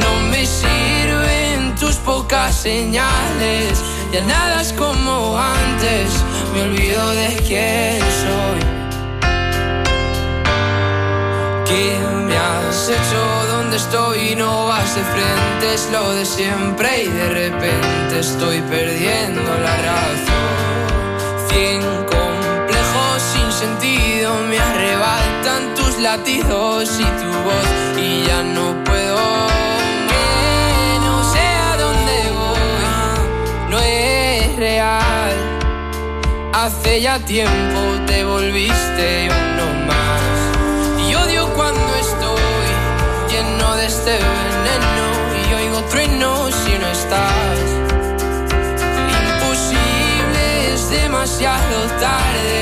No me sirven tus pocas señales, ya nada es como antes, me olvido de quién soy. ¿Qué me has hecho? ¿Dónde estoy? No vas de frente, es lo de siempre y de repente estoy perdiendo la razón. Sin me arrebatan tus latidos y tu voz y ya no puedo. Que no sé a dónde voy, no es real. Hace ya tiempo te volviste uno más. Y odio cuando estoy lleno de este veneno y oigo truenos si no estás. Imposible, es demasiado tarde.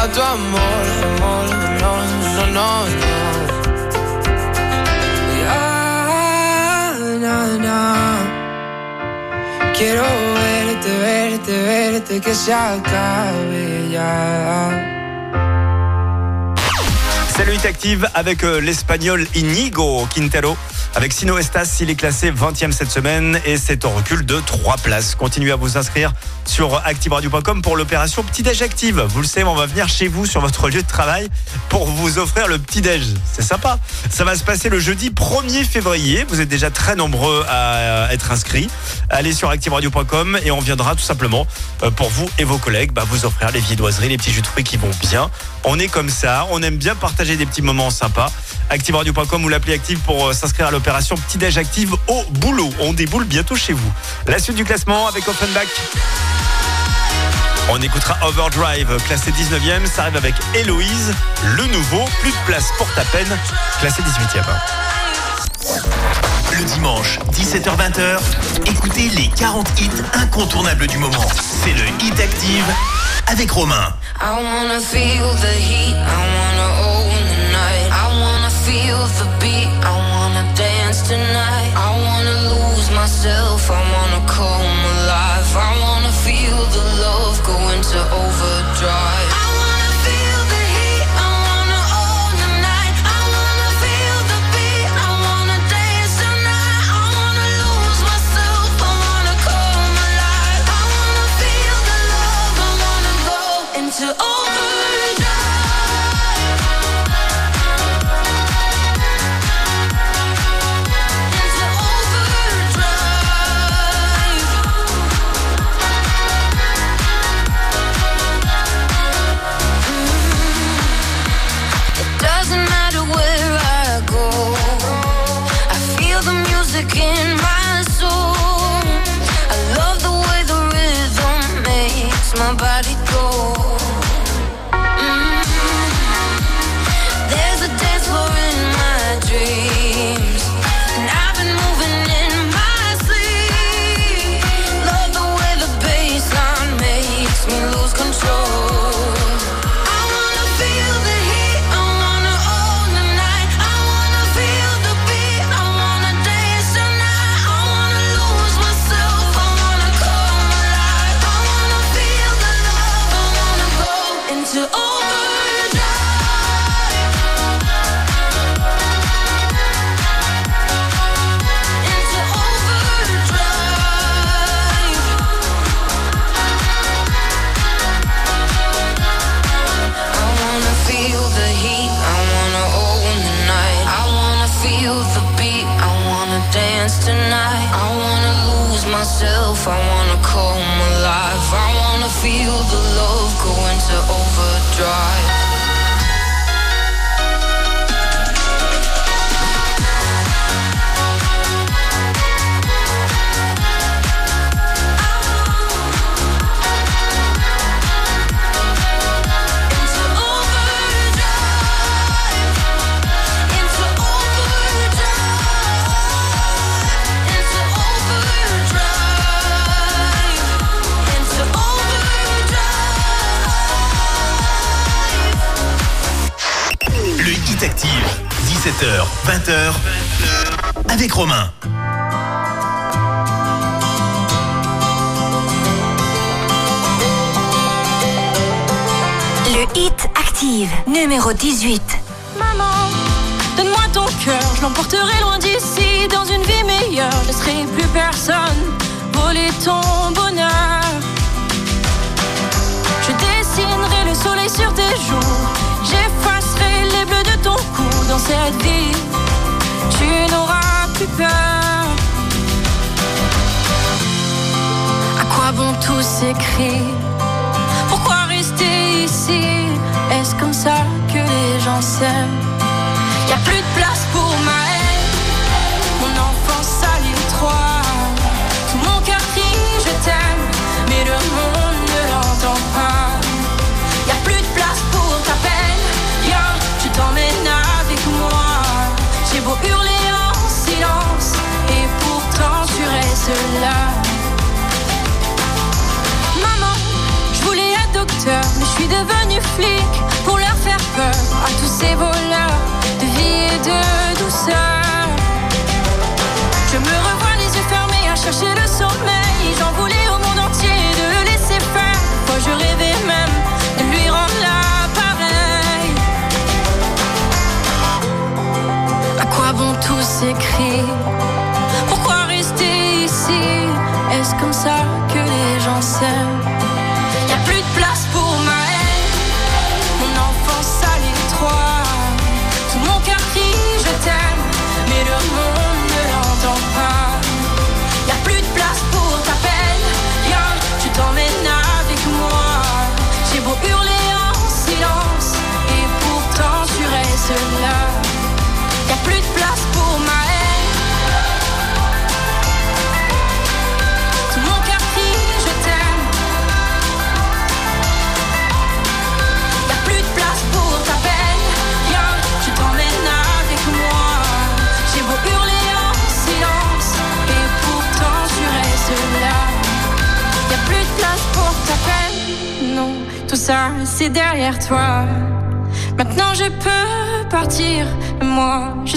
a tu amor, amor, no, no, no, no. Ya, na, na. Quiero verte, verte, verte, que se acabe ya. Hit Active avec euh, l'espagnol Inigo Quintero. Avec Sino Estas, il est classé 20e cette semaine et c'est en recul de 3 places. Continuez à vous inscrire sur activeradio.com pour l'opération Petit Déj Active. Vous le savez, on va venir chez vous sur votre lieu de travail pour vous offrir le Petit Déj. C'est sympa. Ça va se passer le jeudi 1er février. Vous êtes déjà très nombreux à être inscrits. Allez sur activeradio.com et on viendra tout simplement euh, pour vous et vos collègues bah, vous offrir les viennoiseries, les petits jus de fruits qui vont bien. On est comme ça, on aime bien partager des petits moments sympas. ActiveRadio.com ou l'appli Active pour euh, s'inscrire à l'opération Petit Déj Active au boulot. On déboule bientôt chez vous. La suite du classement avec Offenbach. On écoutera Overdrive, classé 19e. Ça arrive avec Héloïse, le nouveau. Plus de place pour ta peine, classé 18e. Le dimanche, 17h-20h, écoutez les 40 hits incontournables du moment. C'est le Hit Active avec Romain. I wanna feel the heat, I wanna own the night. I wanna feel the beat, I wanna dance tonight. I wanna lose myself, I wanna come alive. I wanna feel the love go into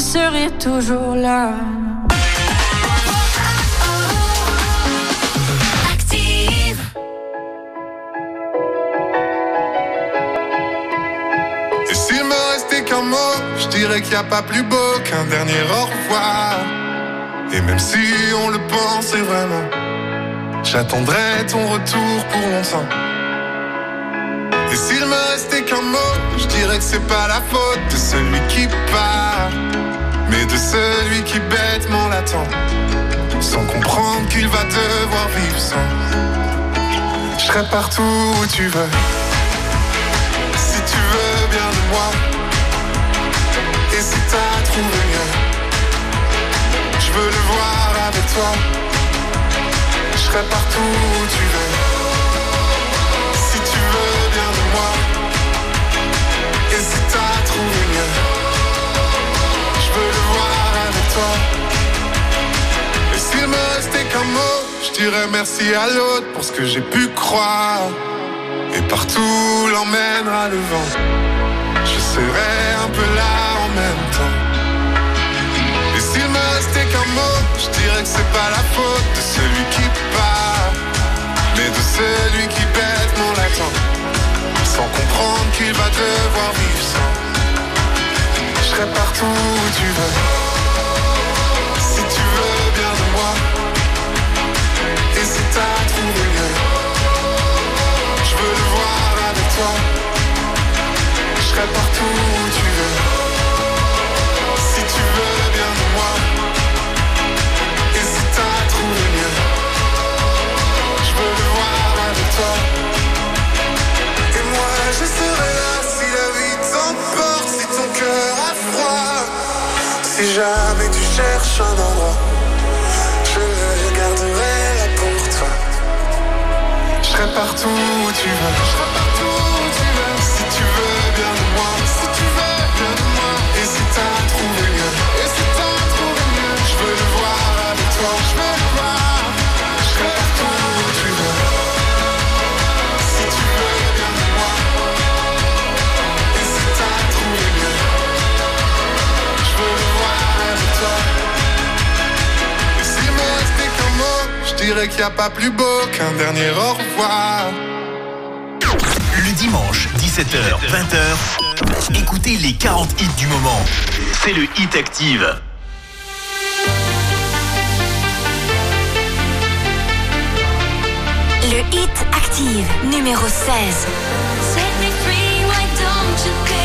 serai toujours là. Active. Et s'il me restait qu'un mot, je dirais qu'il n'y a pas plus beau qu'un dernier au revoir. Et même si on le pensait vraiment, j'attendrai ton retour pour longtemps. Et s'il me restait qu'un mot, je dirais que c'est pas la faute de celui qui part mais de celui qui bêtement l'attend, sans comprendre qu'il va devoir vivre sans. Je serai partout où tu veux, si tu veux bien de moi, et si t'as trouvé mieux, je veux le voir avec toi. Je serai partout où tu veux, si tu veux bien de moi, et si t'as trouvé mieux. Et s'il me restait qu'un mot, je dirais merci à l'autre pour ce que j'ai pu croire. Et partout l'emmènera le vent. Je serai un peu là en même temps. Et s'il me restait qu'un mot, je dirais que c'est pas la faute de celui qui part, mais de celui qui pète mon latin. Sans comprendre qu'il va devoir vivre sans. Je serai partout où tu veux. Je veux le voir avec toi. Je serai partout où tu veux. Si tu veux bien de moi. Et si t'as trouvé mieux. Je veux le voir avec toi. Et moi je serai là si la vie t'emporte, si ton cœur a froid. Si jamais tu cherches un endroit, serai partout où tu veux. Je serai partout où tu veux. Si tu veux bien de moi. Dirais qu'il n'y a pas plus beau qu'un dernier au revoir. Le dimanche, 17h, 20h, écoutez les 40 hits du moment. C'est le Hit Active. Le hit active numéro 16. Set me free, why don't you pay?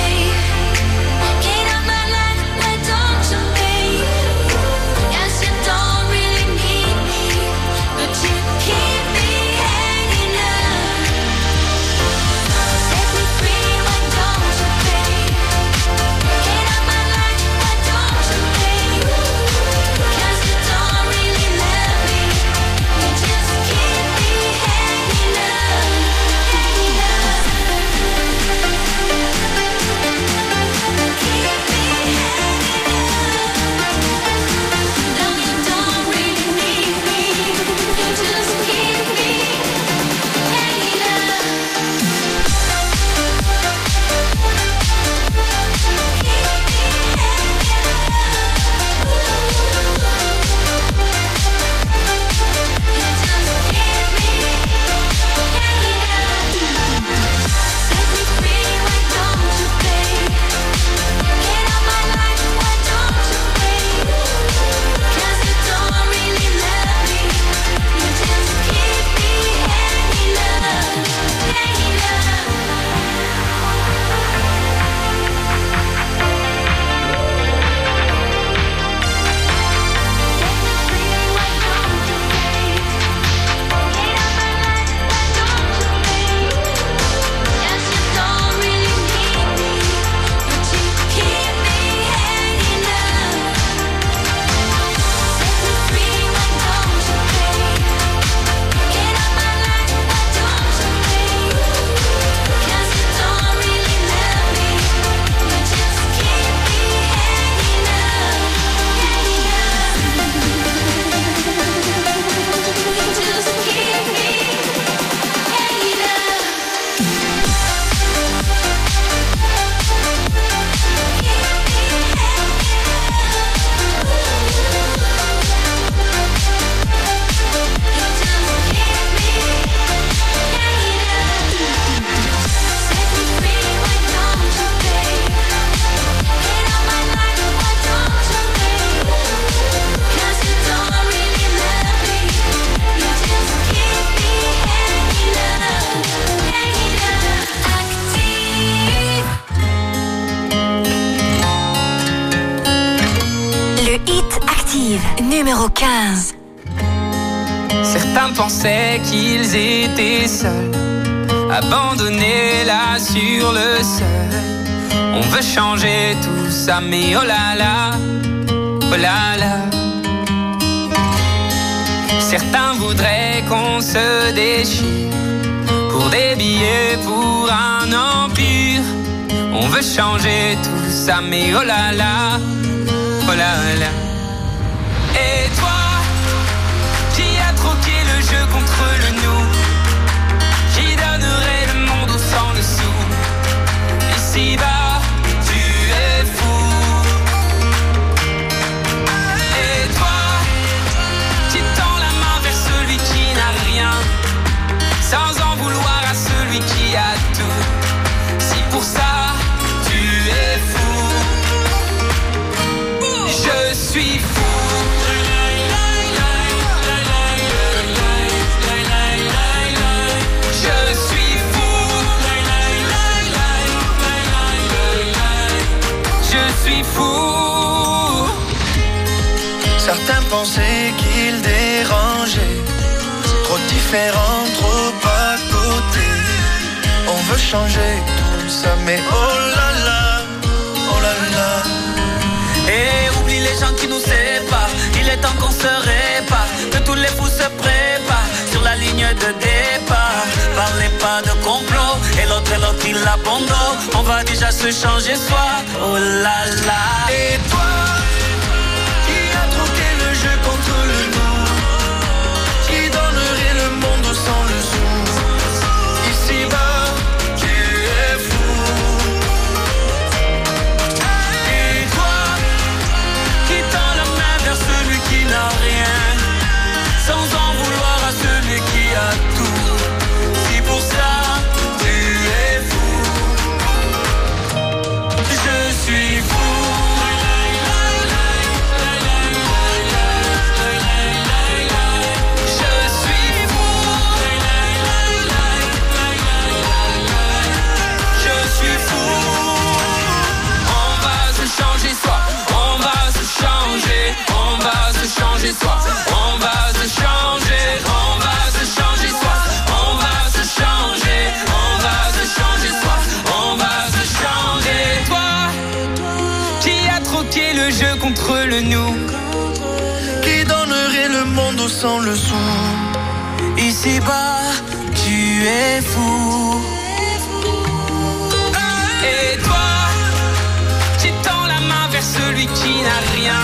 Tout ça, mais oh là là, oh là là. Certains voudraient qu'on se déchire pour des billets, pour un empire. On veut changer tout ça, mais oh là là, Pensaient qu'il dérangeait. Trop différent, trop à côté. On veut changer tout ça, mais oh là là, oh là là. Et oublie les gens qui nous séparent. Il est temps qu'on se répare. Que tous les fous se préparent sur la ligne de départ. Parlez pas de complot. Et l'autre et l'autre il abandonne. On va déjà se changer soi. Oh là là. Et toi, le monde sans le son Ici-bas, tu es fou. Et toi, qui tends la main vers celui qui n'a rien,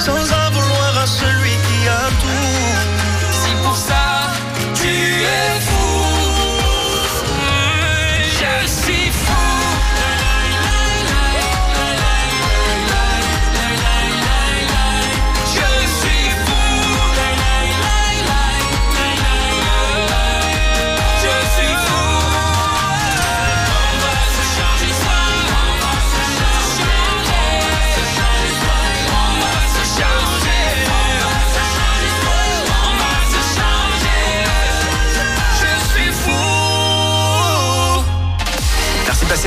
Sans en vouloir à celui qui a tout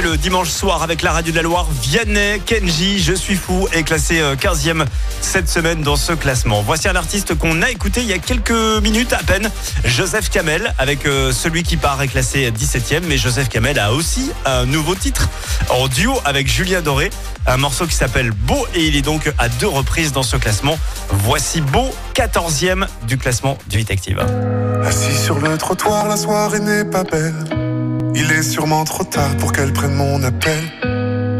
dimanche soir avec la radio de la Loire. Vianney, Kenji, Je suis fou, est classé euh, 15e cette semaine dans ce classement. Voici un artiste qu'on a écouté il y a quelques minutes à peine, Joseph Kamel, avec euh, celui qui part est classé 17e. Mais Joseph Kamel a aussi un nouveau titre en duo avec Julien Doré, un morceau qui s'appelle Beau et il est donc à deux reprises dans ce classement. Voici Beau, 14e du classement du Hit Active. Assis sur le trottoir, la soirée n'est pas belle. Il est sûrement trop tard pour qu'elle prenne mon appel.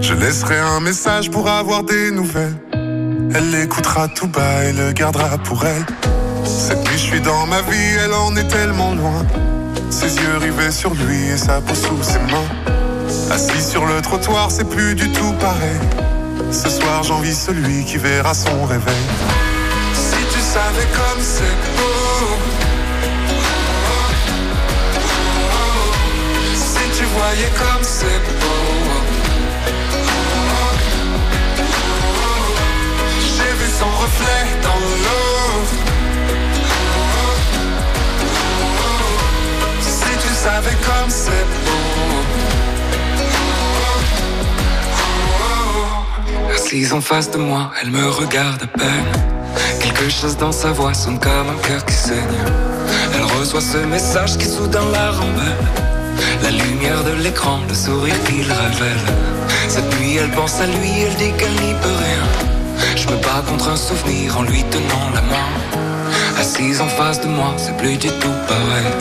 Je laisserai un message pour avoir des nouvelles. Elle l'écoutera tout bas et le gardera pour elle. Cette nuit, je suis dans ma vie, elle en est tellement loin. Ses yeux rivés sur lui et sa peau sous ses mains. Assis sur le trottoir, c'est plus du tout pareil. Ce soir, j'envie celui qui verra son réveil. Si tu savais comme c'est beau. Voyais comme c'est beau. J'ai vu son reflet dans l'eau. Si tu savais comme c'est beau. Assise en face de moi, elle me regarde à peine. Quelque chose dans sa voix sonne comme un cœur qui saigne. Elle reçoit ce message qui soudain la rembelle. La lumière de l'écran, le sourire qu'il révèle. Cette nuit, elle pense à lui, elle dit qu'elle n'y peut rien. Je me bats contre un souvenir en lui tenant la main. Assise en face de moi, c'est plus du tout pareil.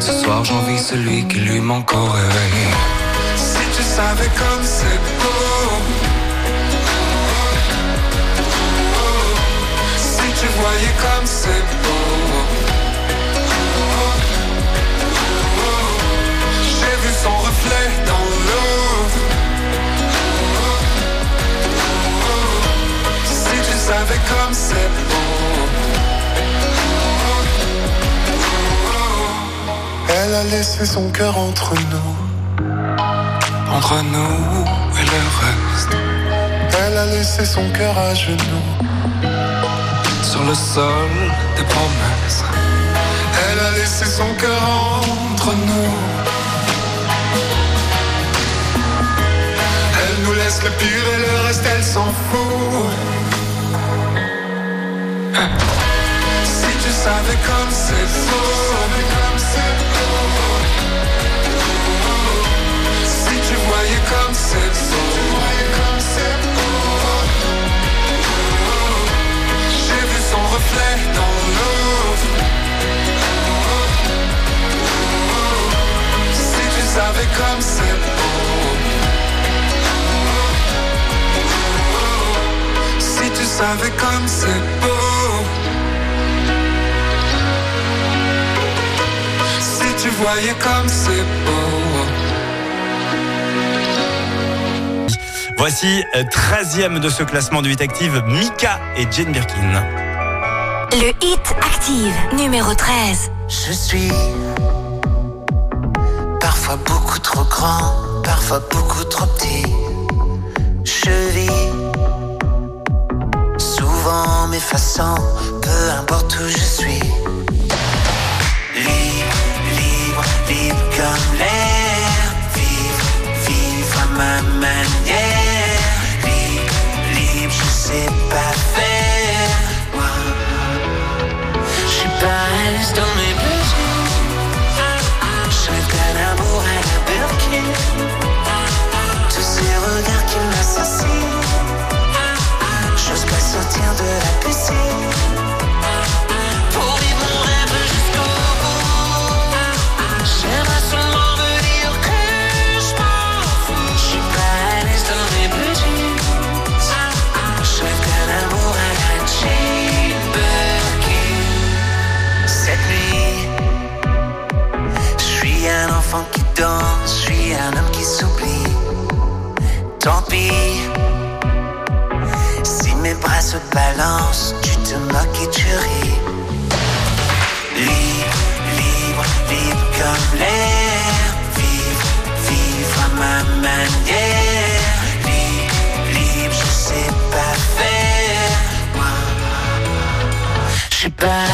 Ce soir, j'envie celui qui lui manque au. Si tu savais comme c'est beau. Si tu voyais comme c'est beau. Comme. Elle a laissé son cœur entre nous. Entre nous et le reste. Elle a laissé son cœur à genoux. Sur le sol des promesses. Elle a laissé son cœur entre nous. Elle nous laisse le pire et le reste, elle s'en fout. Savais comme c'est beau. Si tu voyais comme c'est beau. J'ai vu son reflet dans l'eau. Si tu savais comme c'est beau. Si tu savais comme c'est beau. Tu voyais comme c'est beau. Voici 13e de ce classement du 8 Active, Mika et Jane Birkin. Le hit active, numéro 13. Je suis parfois beaucoup trop grand, parfois beaucoup trop petit. Je vis souvent m'effaçant, peu importe où je suis. Ma Si mes bras se balancent, tu te moques et tu ris. Libre, libre, libre comme l'air. Vivre, vivre à ma manière. Libre, libre, je sais pas faire. Moi, je suis pas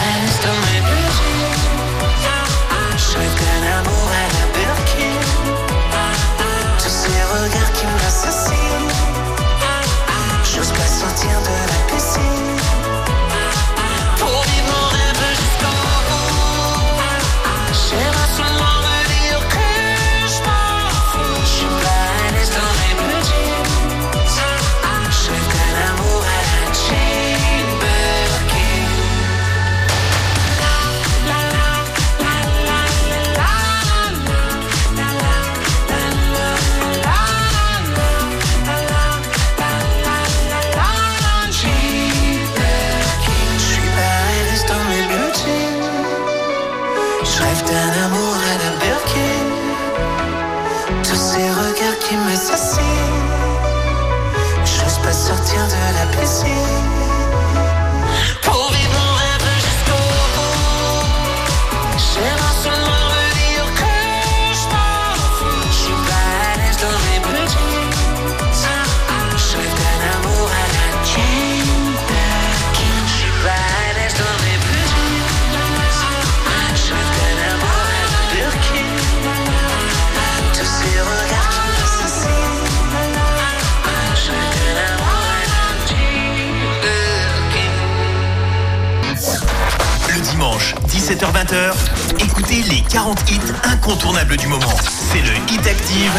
17h-20h, écoutez les 40 hits incontournables du moment. C'est le Hit Active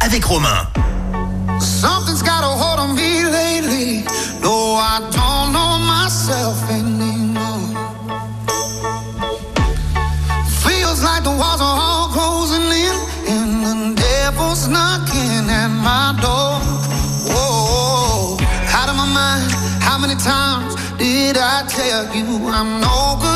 avec Romain. Something's got a hold on me lately. No, I don't know myself anymore. Feels like the walls are all closing in, and the devil's knocking at my door. Whoa, out of my mind. How many times did I tell you I'm no good?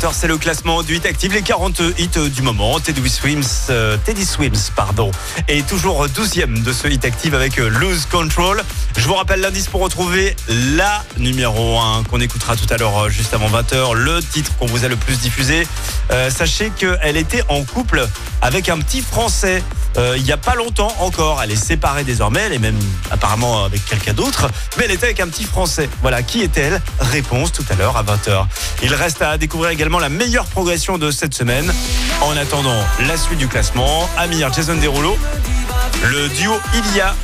20h, c'est le classement du Hit Active, les 40 hits du moment. Teddy Swims, euh, Teddy Swims, pardon, est toujours 12e de ce Hit Active avec euh, Lose Control. Je vous rappelle l'indice pour retrouver la numéro 1 qu'on écoutera tout à l'heure, euh, juste avant 20h, le titre qu'on vous a le plus diffusé. Sachez qu'elle était en couple avec un petit Français. Euh, il n'y a pas longtemps encore, elle est séparée désormais, elle est même apparemment avec quelqu'un d'autre, mais elle était avec un petit Français. Voilà, qui est-elle? Réponse tout à l'heure à 20h. Il reste à découvrir également la meilleure progression de cette semaine. En attendant la suite du classement, Amir, Jason Derulo, le duo Ilia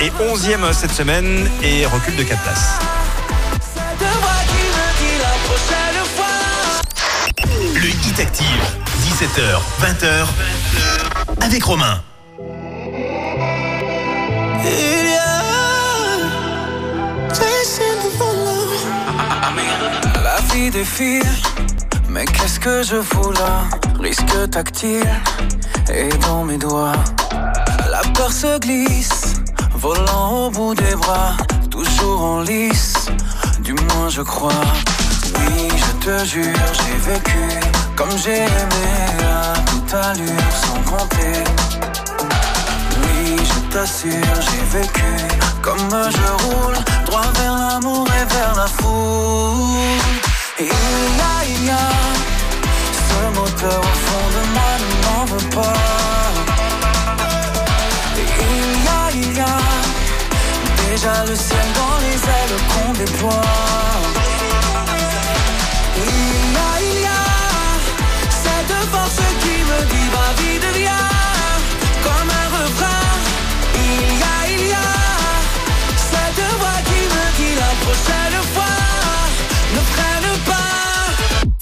est 11e cette semaine et recule de 4 places. Le Hit Active, 17h, 20h, avec Romain. La vie défile, mais qu'est-ce que je fous là? Risque tactile et dans mes doigts. La peur se glisse, volant au bout des bras, toujours en lice, du moins je crois. Oui, je te jure, j'ai vécu comme j'ai aimé à toute allure sans compter. Oui, je t'assure, j'ai vécu comme je roule droit vers l'amour et vers la foule. Et il y a, il y a ce moteur au fond de moi ne m'en veut pas. Et il y a, il y a déjà le ciel dans les ailes qu'on déploie.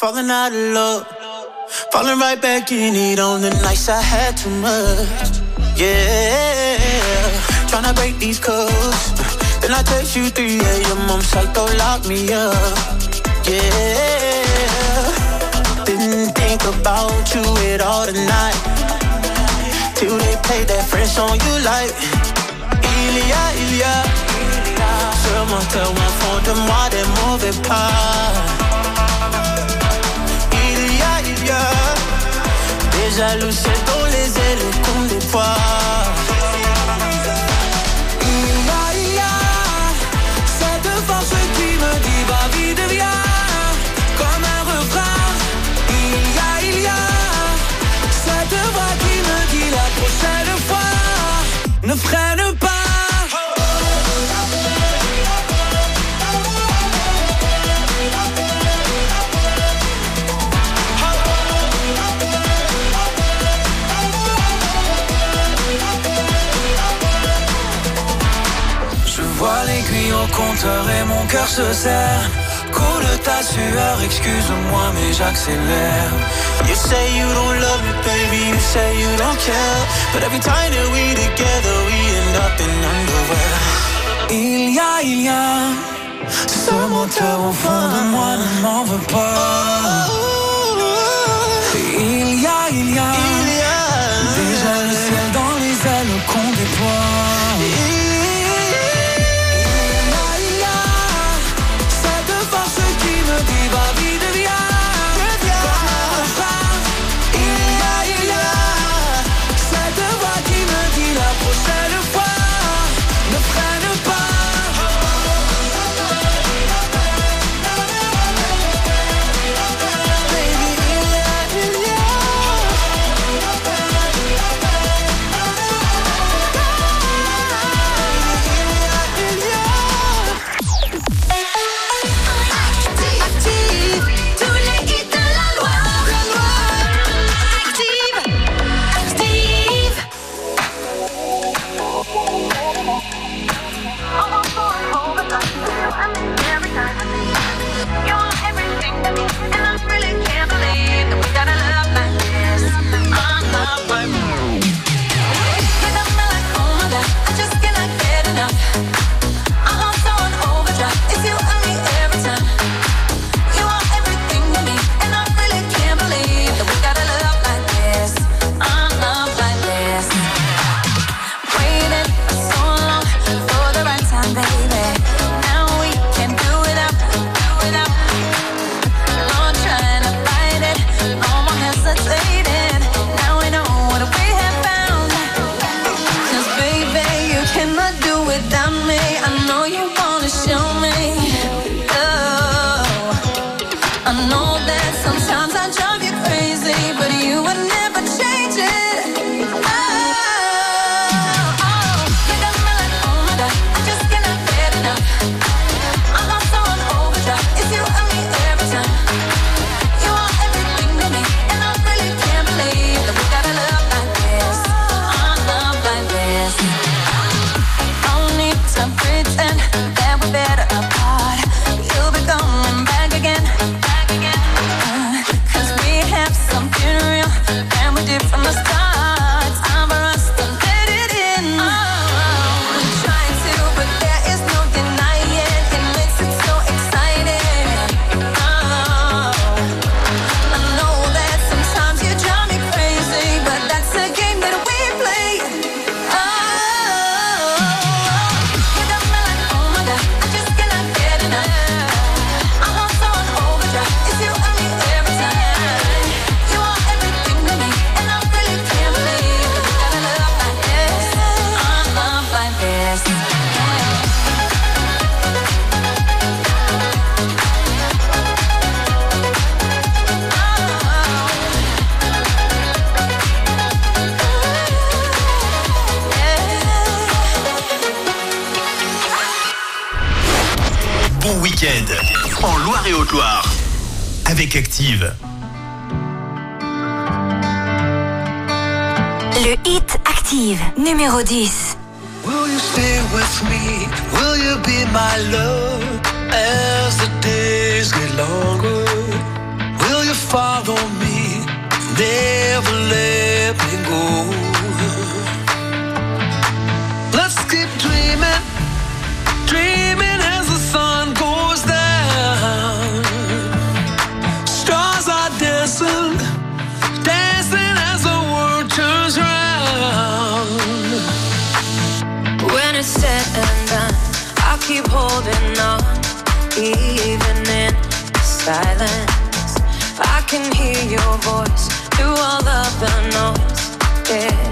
Falling out of love, falling right back in it on the nights I had too much. Yeah, tryna break these codes. Then I text you 3 a.m. I'm psycho, lock me up. Yeah, didn't think about you at all tonight. Till they played that French song you like. Ilia, Ilia. Sur mon cœur, un fond de moi, des mauvais pas. Il y a, il y a Déjà le ciel dans les ailes qu'on Il et mon cœur se serre. Coule ta sueur, excuse-moi, mais j'accélère. You say you don't love me, baby, you say you don't care But every time that we together, we end up in underwear Il y a, il y a ce moteur au fond de moi ne m'en veut pas. Il y a, il y a déjà le ciel dans les ailes qu'on déploie. Will you stay with me? Will you be my love as the days get longer? Will you follow me? Never let me go. Silence. I can hear your voice through all of the noise. Yeah,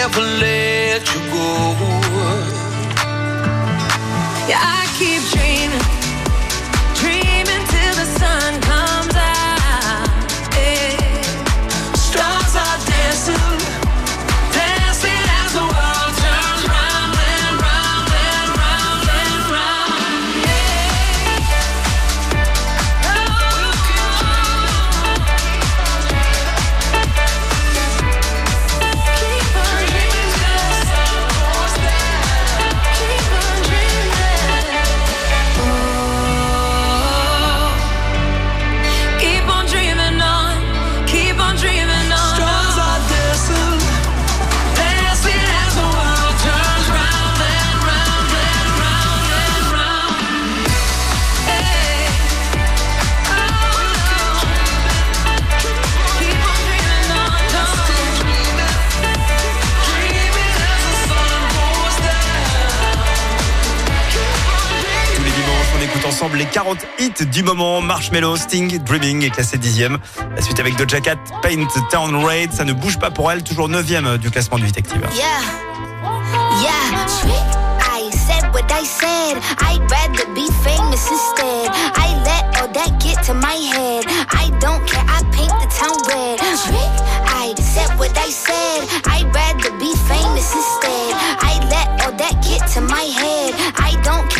never left ensemble les 40 hits du moment. Marshmello, Sting, Dreaming est classé dixième. La suite avec Doja Cat, Paint Town Raid. Ça ne bouge pas pour elle, toujours neuvième du classement du Hit Active. Yeah, yeah. I said what I said. I'd rather be famous instead. I let all that get to my head. I don't care. I paint the town red. I said what I said. I'd rather be famous instead. I let all that get to my head. I don't care.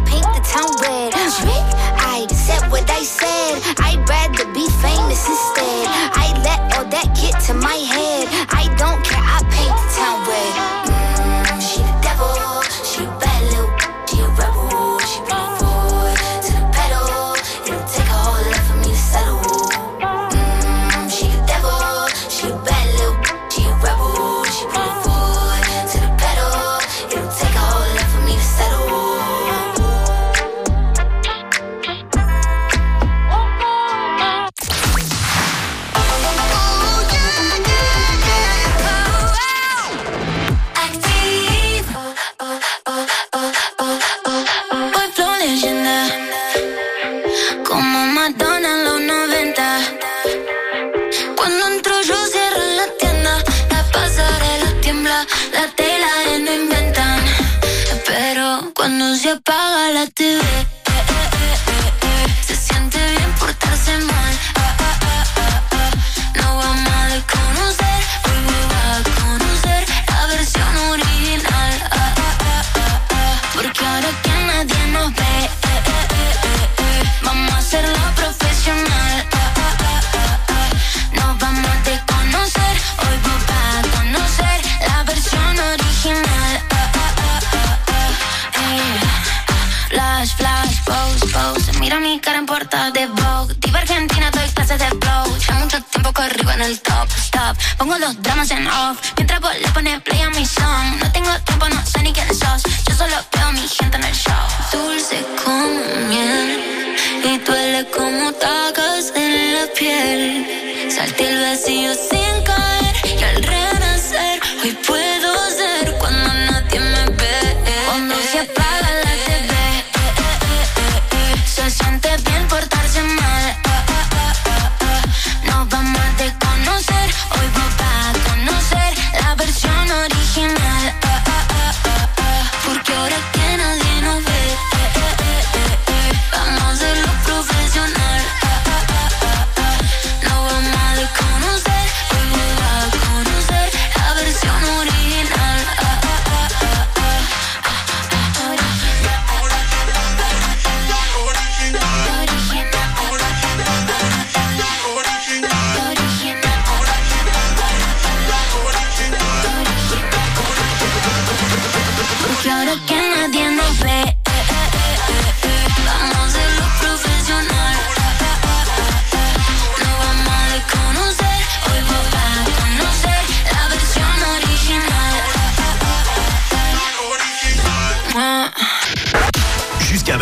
town with. I accept what I said. I'd rather be famous instead. I let all that get to my head.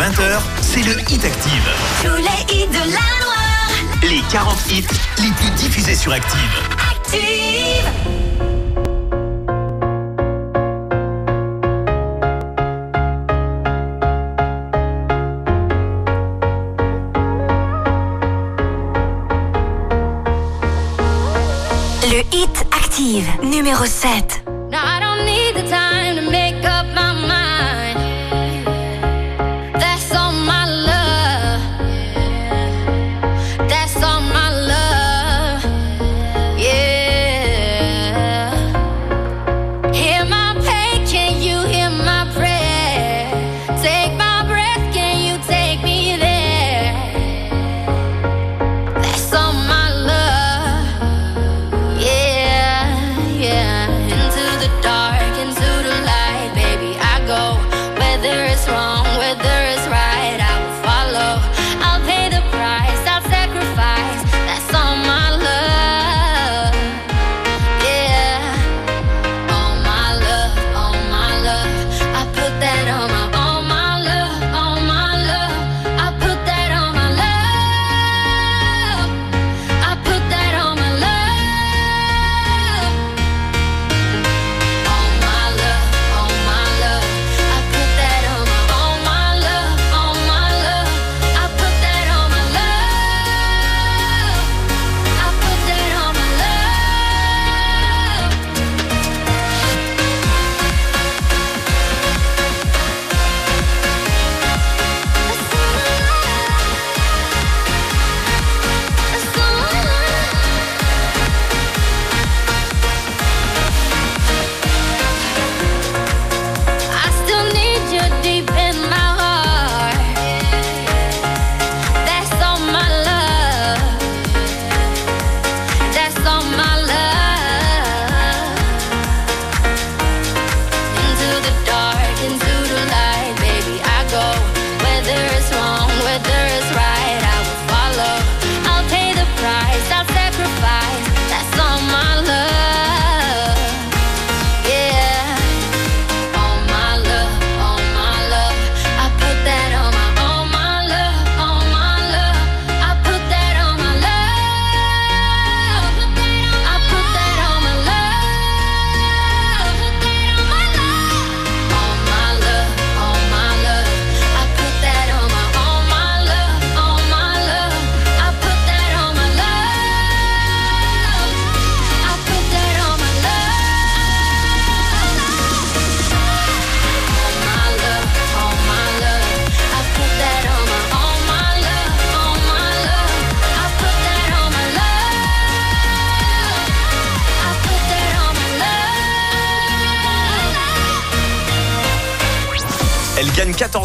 20h, c'est le Hit Active. Tous les hits de la Loire. Les 40 hits les plus diffusés sur Active. Active Le Hit Active, numéro 7.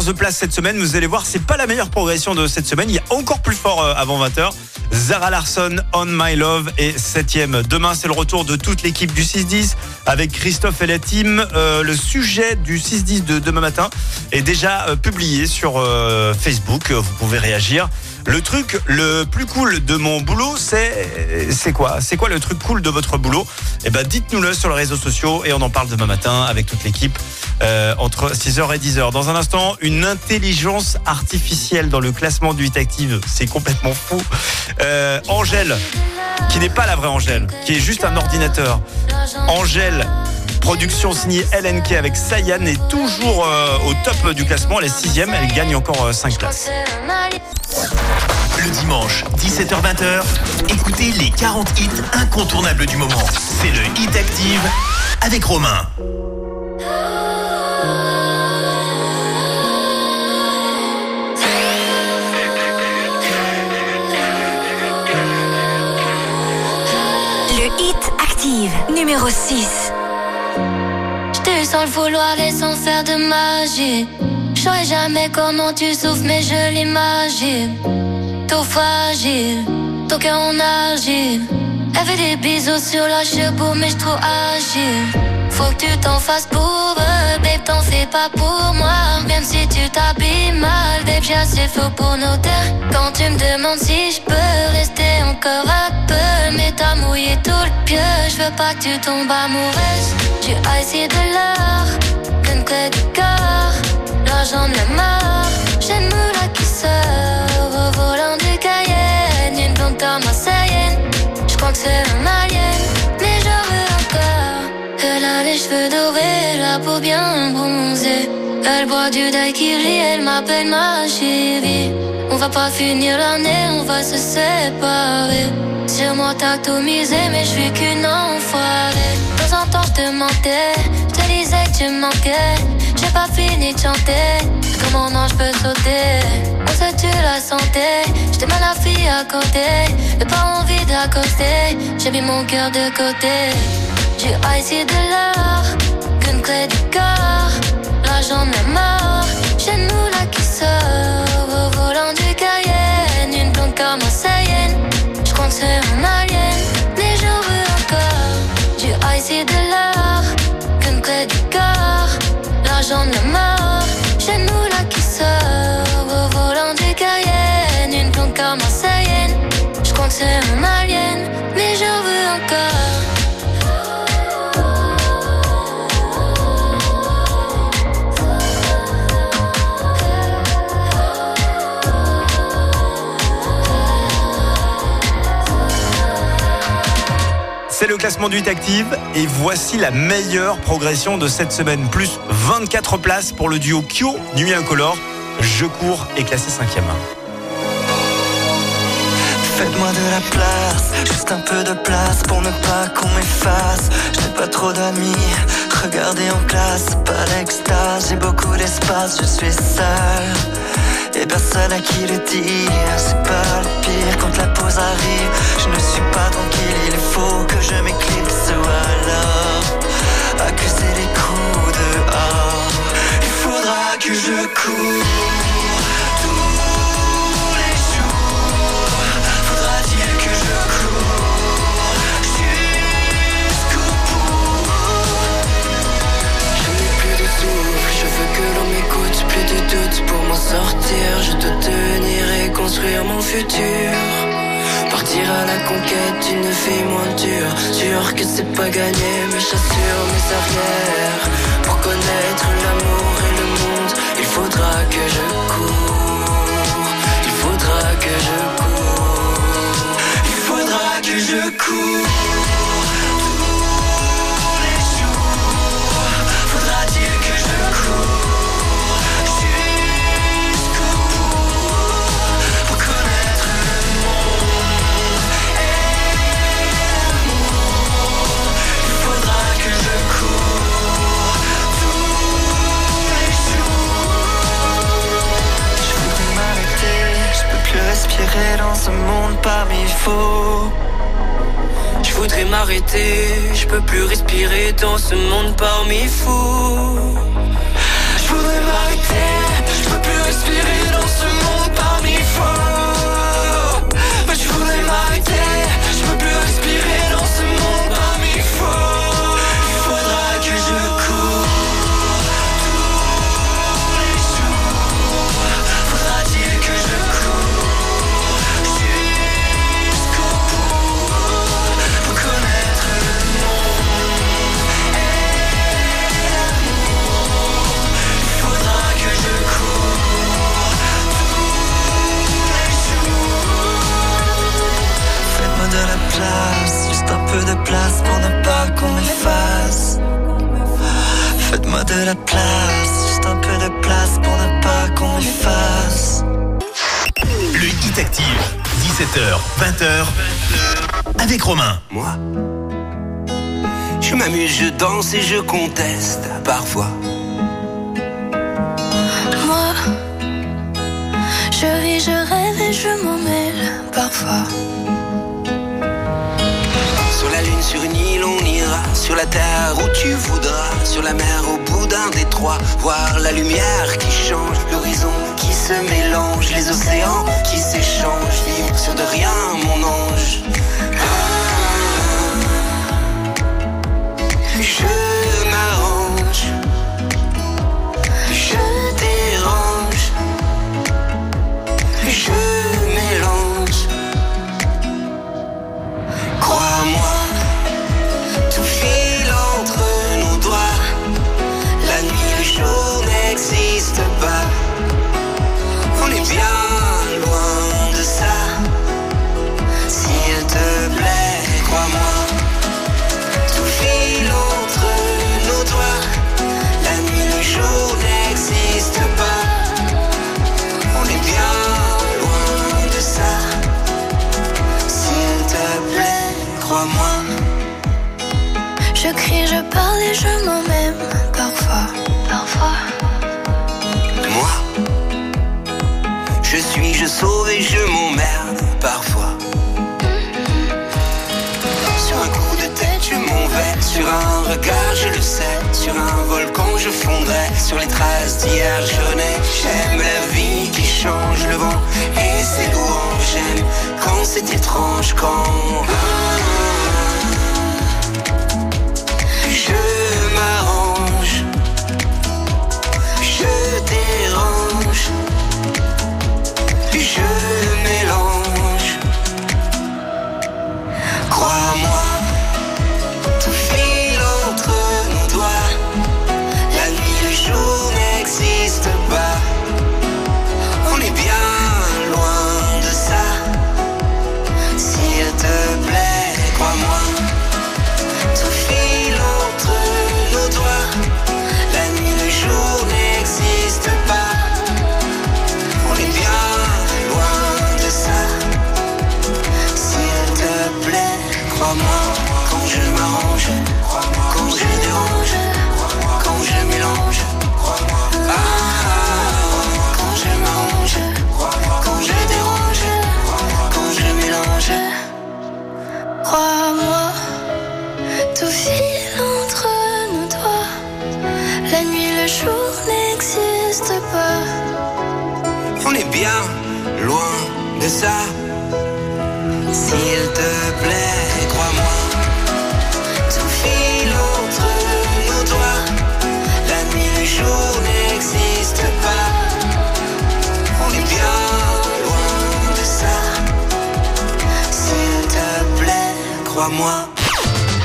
14 places cette semaine. Vous allez voir, c'est pas la meilleure progression de cette semaine. Il y a encore plus fort euh, avant 20h. Zara Larson, On My Love est septième. Demain, c'est le retour de toute l'équipe du 6-10 avec Christophe et la team. Euh, le sujet du 6-10 de demain matin est déjà euh, publié sur Facebook. Vous pouvez réagir. Le truc le plus cool de mon boulot, c'est c'est quoi? C'est quoi le truc cool de votre boulot? Eh ben, dites-nous-le sur les réseaux sociaux et on en parle demain matin avec toute l'équipe entre 6h et 10h. Dans un instant, une intelligence artificielle dans le classement du Hit Active, c'est complètement fou. Euh, Angèle, qui n'est pas la vraie Angèle, qui est juste un ordinateur. Angèle. Production signée LNK avec Sayan est toujours euh, au top du classement. Elle est sixième, elle gagne encore 5 places. Le dimanche, 17h-20h, écoutez les 40 hits incontournables du moment. C'est le Hit Active avec Romain. Numéro 6. J't'ai eu sans le vouloir et sans faire de magie. J'saurais jamais comment tu souffres, mais je l'imagine. Tout fragile, ton cœur en argile. Elle fait des bisous sur la cheveux, mais j'trouve agile. Faut que tu t'en fasses pour eux, babe, t'en fais pas pour moi. Même si tu t'habilles mal, babe, j'ai assez flou pour nos terres. Quand tu me demandes si je peux rester encore un peu, mais t'as mouillé tout le pieu. Je veux pas que tu tombes amoureuse. J'ai essayé de l'art, qu'une clé du cœur. L'argent de la mort, j'ai une moula qui sort au volant du Cayenne. Une blonde comme Marseillenne, je crois que c'est un alien, les cheveux dorés, la peau bien bronzée. Elle boit du daiquiri, elle m'appelle ma chérie. On va pas finir l'année, on va se séparer. Sur moi t'as tout misé, mais je suis qu'une enfoirée. De temps en temps je te mentais, je te disais que tu manquais. J'ai pas fini de chanter, comment non je peux sauter. On se tue la santé, j'étais mal la fille à côté. J'ai pas envie d'accoster, j'ai mis mon cœur de côté. J'ai essayé de l'art, qu'une clé du corps. L'argent la mort, j'ai une moula qui sort au volant du Cayenne. Une blonde comme Marseillenne, que c'est un alien, mais j'en veux encore. J'ai essayé de l'art, qu'une clé du corps. L'argent la mort, classement du 8 Active et voici la meilleure progression de cette semaine. Plus 24 places pour le duo Kyo Nuit Incolore. Je cours est classé cinquième. Faites-moi de la place, juste un peu de place pour ne pas qu'on m'efface. Je n'ai pas trop d'amis, regardez en classe, pas d'extase, j'ai beaucoup d'espace, je suis seul. Et personne à qui le dire, c'est pas le pire quand la pause arrive. Je ne suis pas tranquille, il faut que je m'éclipse alors accuser les coups dehors. Il faudra que je cours. Sortir Je dois tenir et construire mon futur. Partir à la conquête d'une vie moins dure Sûr que c'est pas gagné mais j'assure mes arrières. Pour connaître l'amour et le monde Il faudra que je cours. Il faudra que je cours. Il faudra que je cours dans ce monde parmi faux. Je voudrais m'arrêter, je peux plus respirer dans ce monde parmi fous. Je voudrais m'arrêter, je peux plus respirer et je conteste parfois. Moi, je ris, je rêve et je m'en mêle parfois. Sur la lune, sur une île, on ira. Sur la terre où tu voudras. Sur la mer au bout d'un détroit. Voir la lumière qui change, l'horizon qui se mélange, les océans qui s'échangent. Libre sur de rien, mon ange. should. sur les traces d'hier jaunais. J'aime la vie qui change le vent et ses goûts. J'aime quand c'est étrange, quand.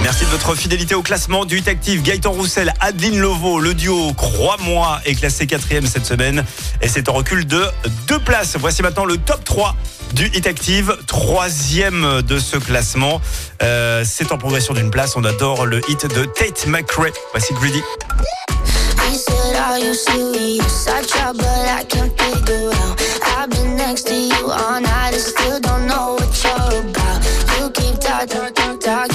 Merci de votre fidélité au classement du Hit Active. Gaëtan Roussel, Adeline Lovo, le duo Crois-moi est classé quatrième cette semaine et c'est en recul de deux places. Voici maintenant le top 3 du Hit Active, troisième de ce classement. Euh, c'est en progression d'une place. On adore le hit de Tate McRae. Voici Greedy. talk, talk, talk, talk.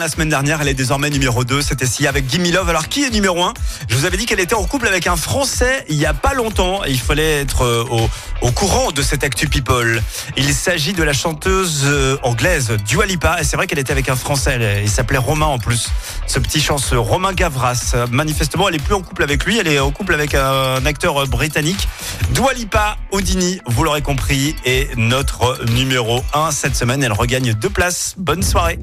la semaine dernière. Elle est désormais numéro 2. C'était si avec Gimme Love. Alors, qui est numéro 1 Je vous avais dit qu'elle était en couple avec un Français il n'y a pas longtemps. Il fallait être euh, au, courant de cette actu people. Il s'agit de la chanteuse euh, anglaise Dualipa. Et c'est vrai qu'elle était avec un Français. Il s'appelait Romain en plus. Ce petit chanceux, Romain Gavras. Manifestement, elle est plus en couple avec lui. Elle est en couple avec un acteur euh, britannique. Dua Lipa, Houdini, vous l'aurez compris, est notre numéro 1 cette semaine. Elle regagne deux places. Bonne soirée.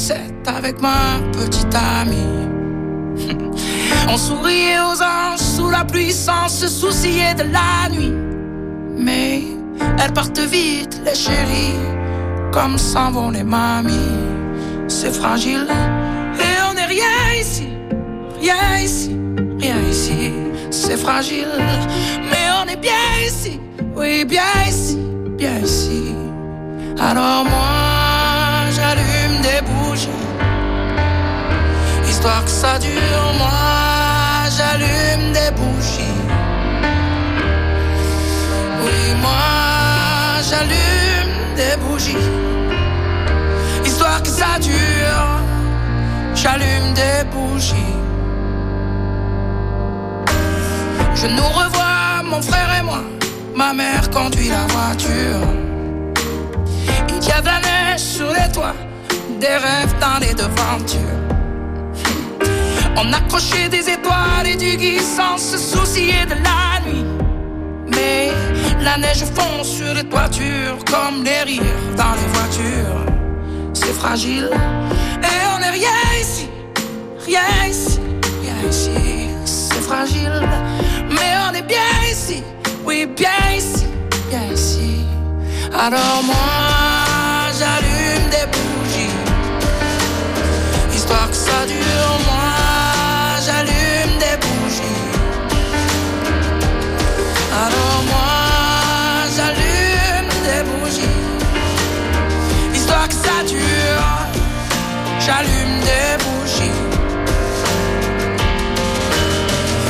Sète avec ma petite amie. On souriait aux anges sous la pluie sans se soucier de la nuit. Mais elles partent vite, les chéris, comme s'en vont les mamies. C'est fragile et on n'est rien ici, rien ici, rien ici. C'est fragile, mais on est bien ici, oui, bien ici, bien ici. Alors moi, histoire que ça dure. Moi, j'allume des bougies. Oui, moi, j'allume des bougies, histoire que ça dure. J'allume des bougies. Je nous revois, mon frère et moi. Ma mère conduit la voiture. Il y a de la neige sur les toits, des rêves dans les devantures. On accrochait des étoiles et du gui sans se soucier de la nuit. Mais la neige fond sur les toitures comme les rires dans les voitures. C'est fragile et on n'est rien ici, rien ici, rien ici. C'est fragile, mais on est bien ici, oui, bien ici, bien ici. Alors moi, j'allume des bougies, histoire que ça dure. Moi, ça dure. J'allume des bougies.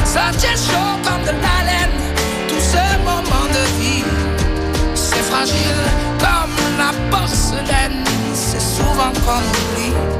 Ça tient chaud comme de la laine, tout ce moment de vie. C'est fragile comme la porcelaine, c'est souvent qu'on oublie.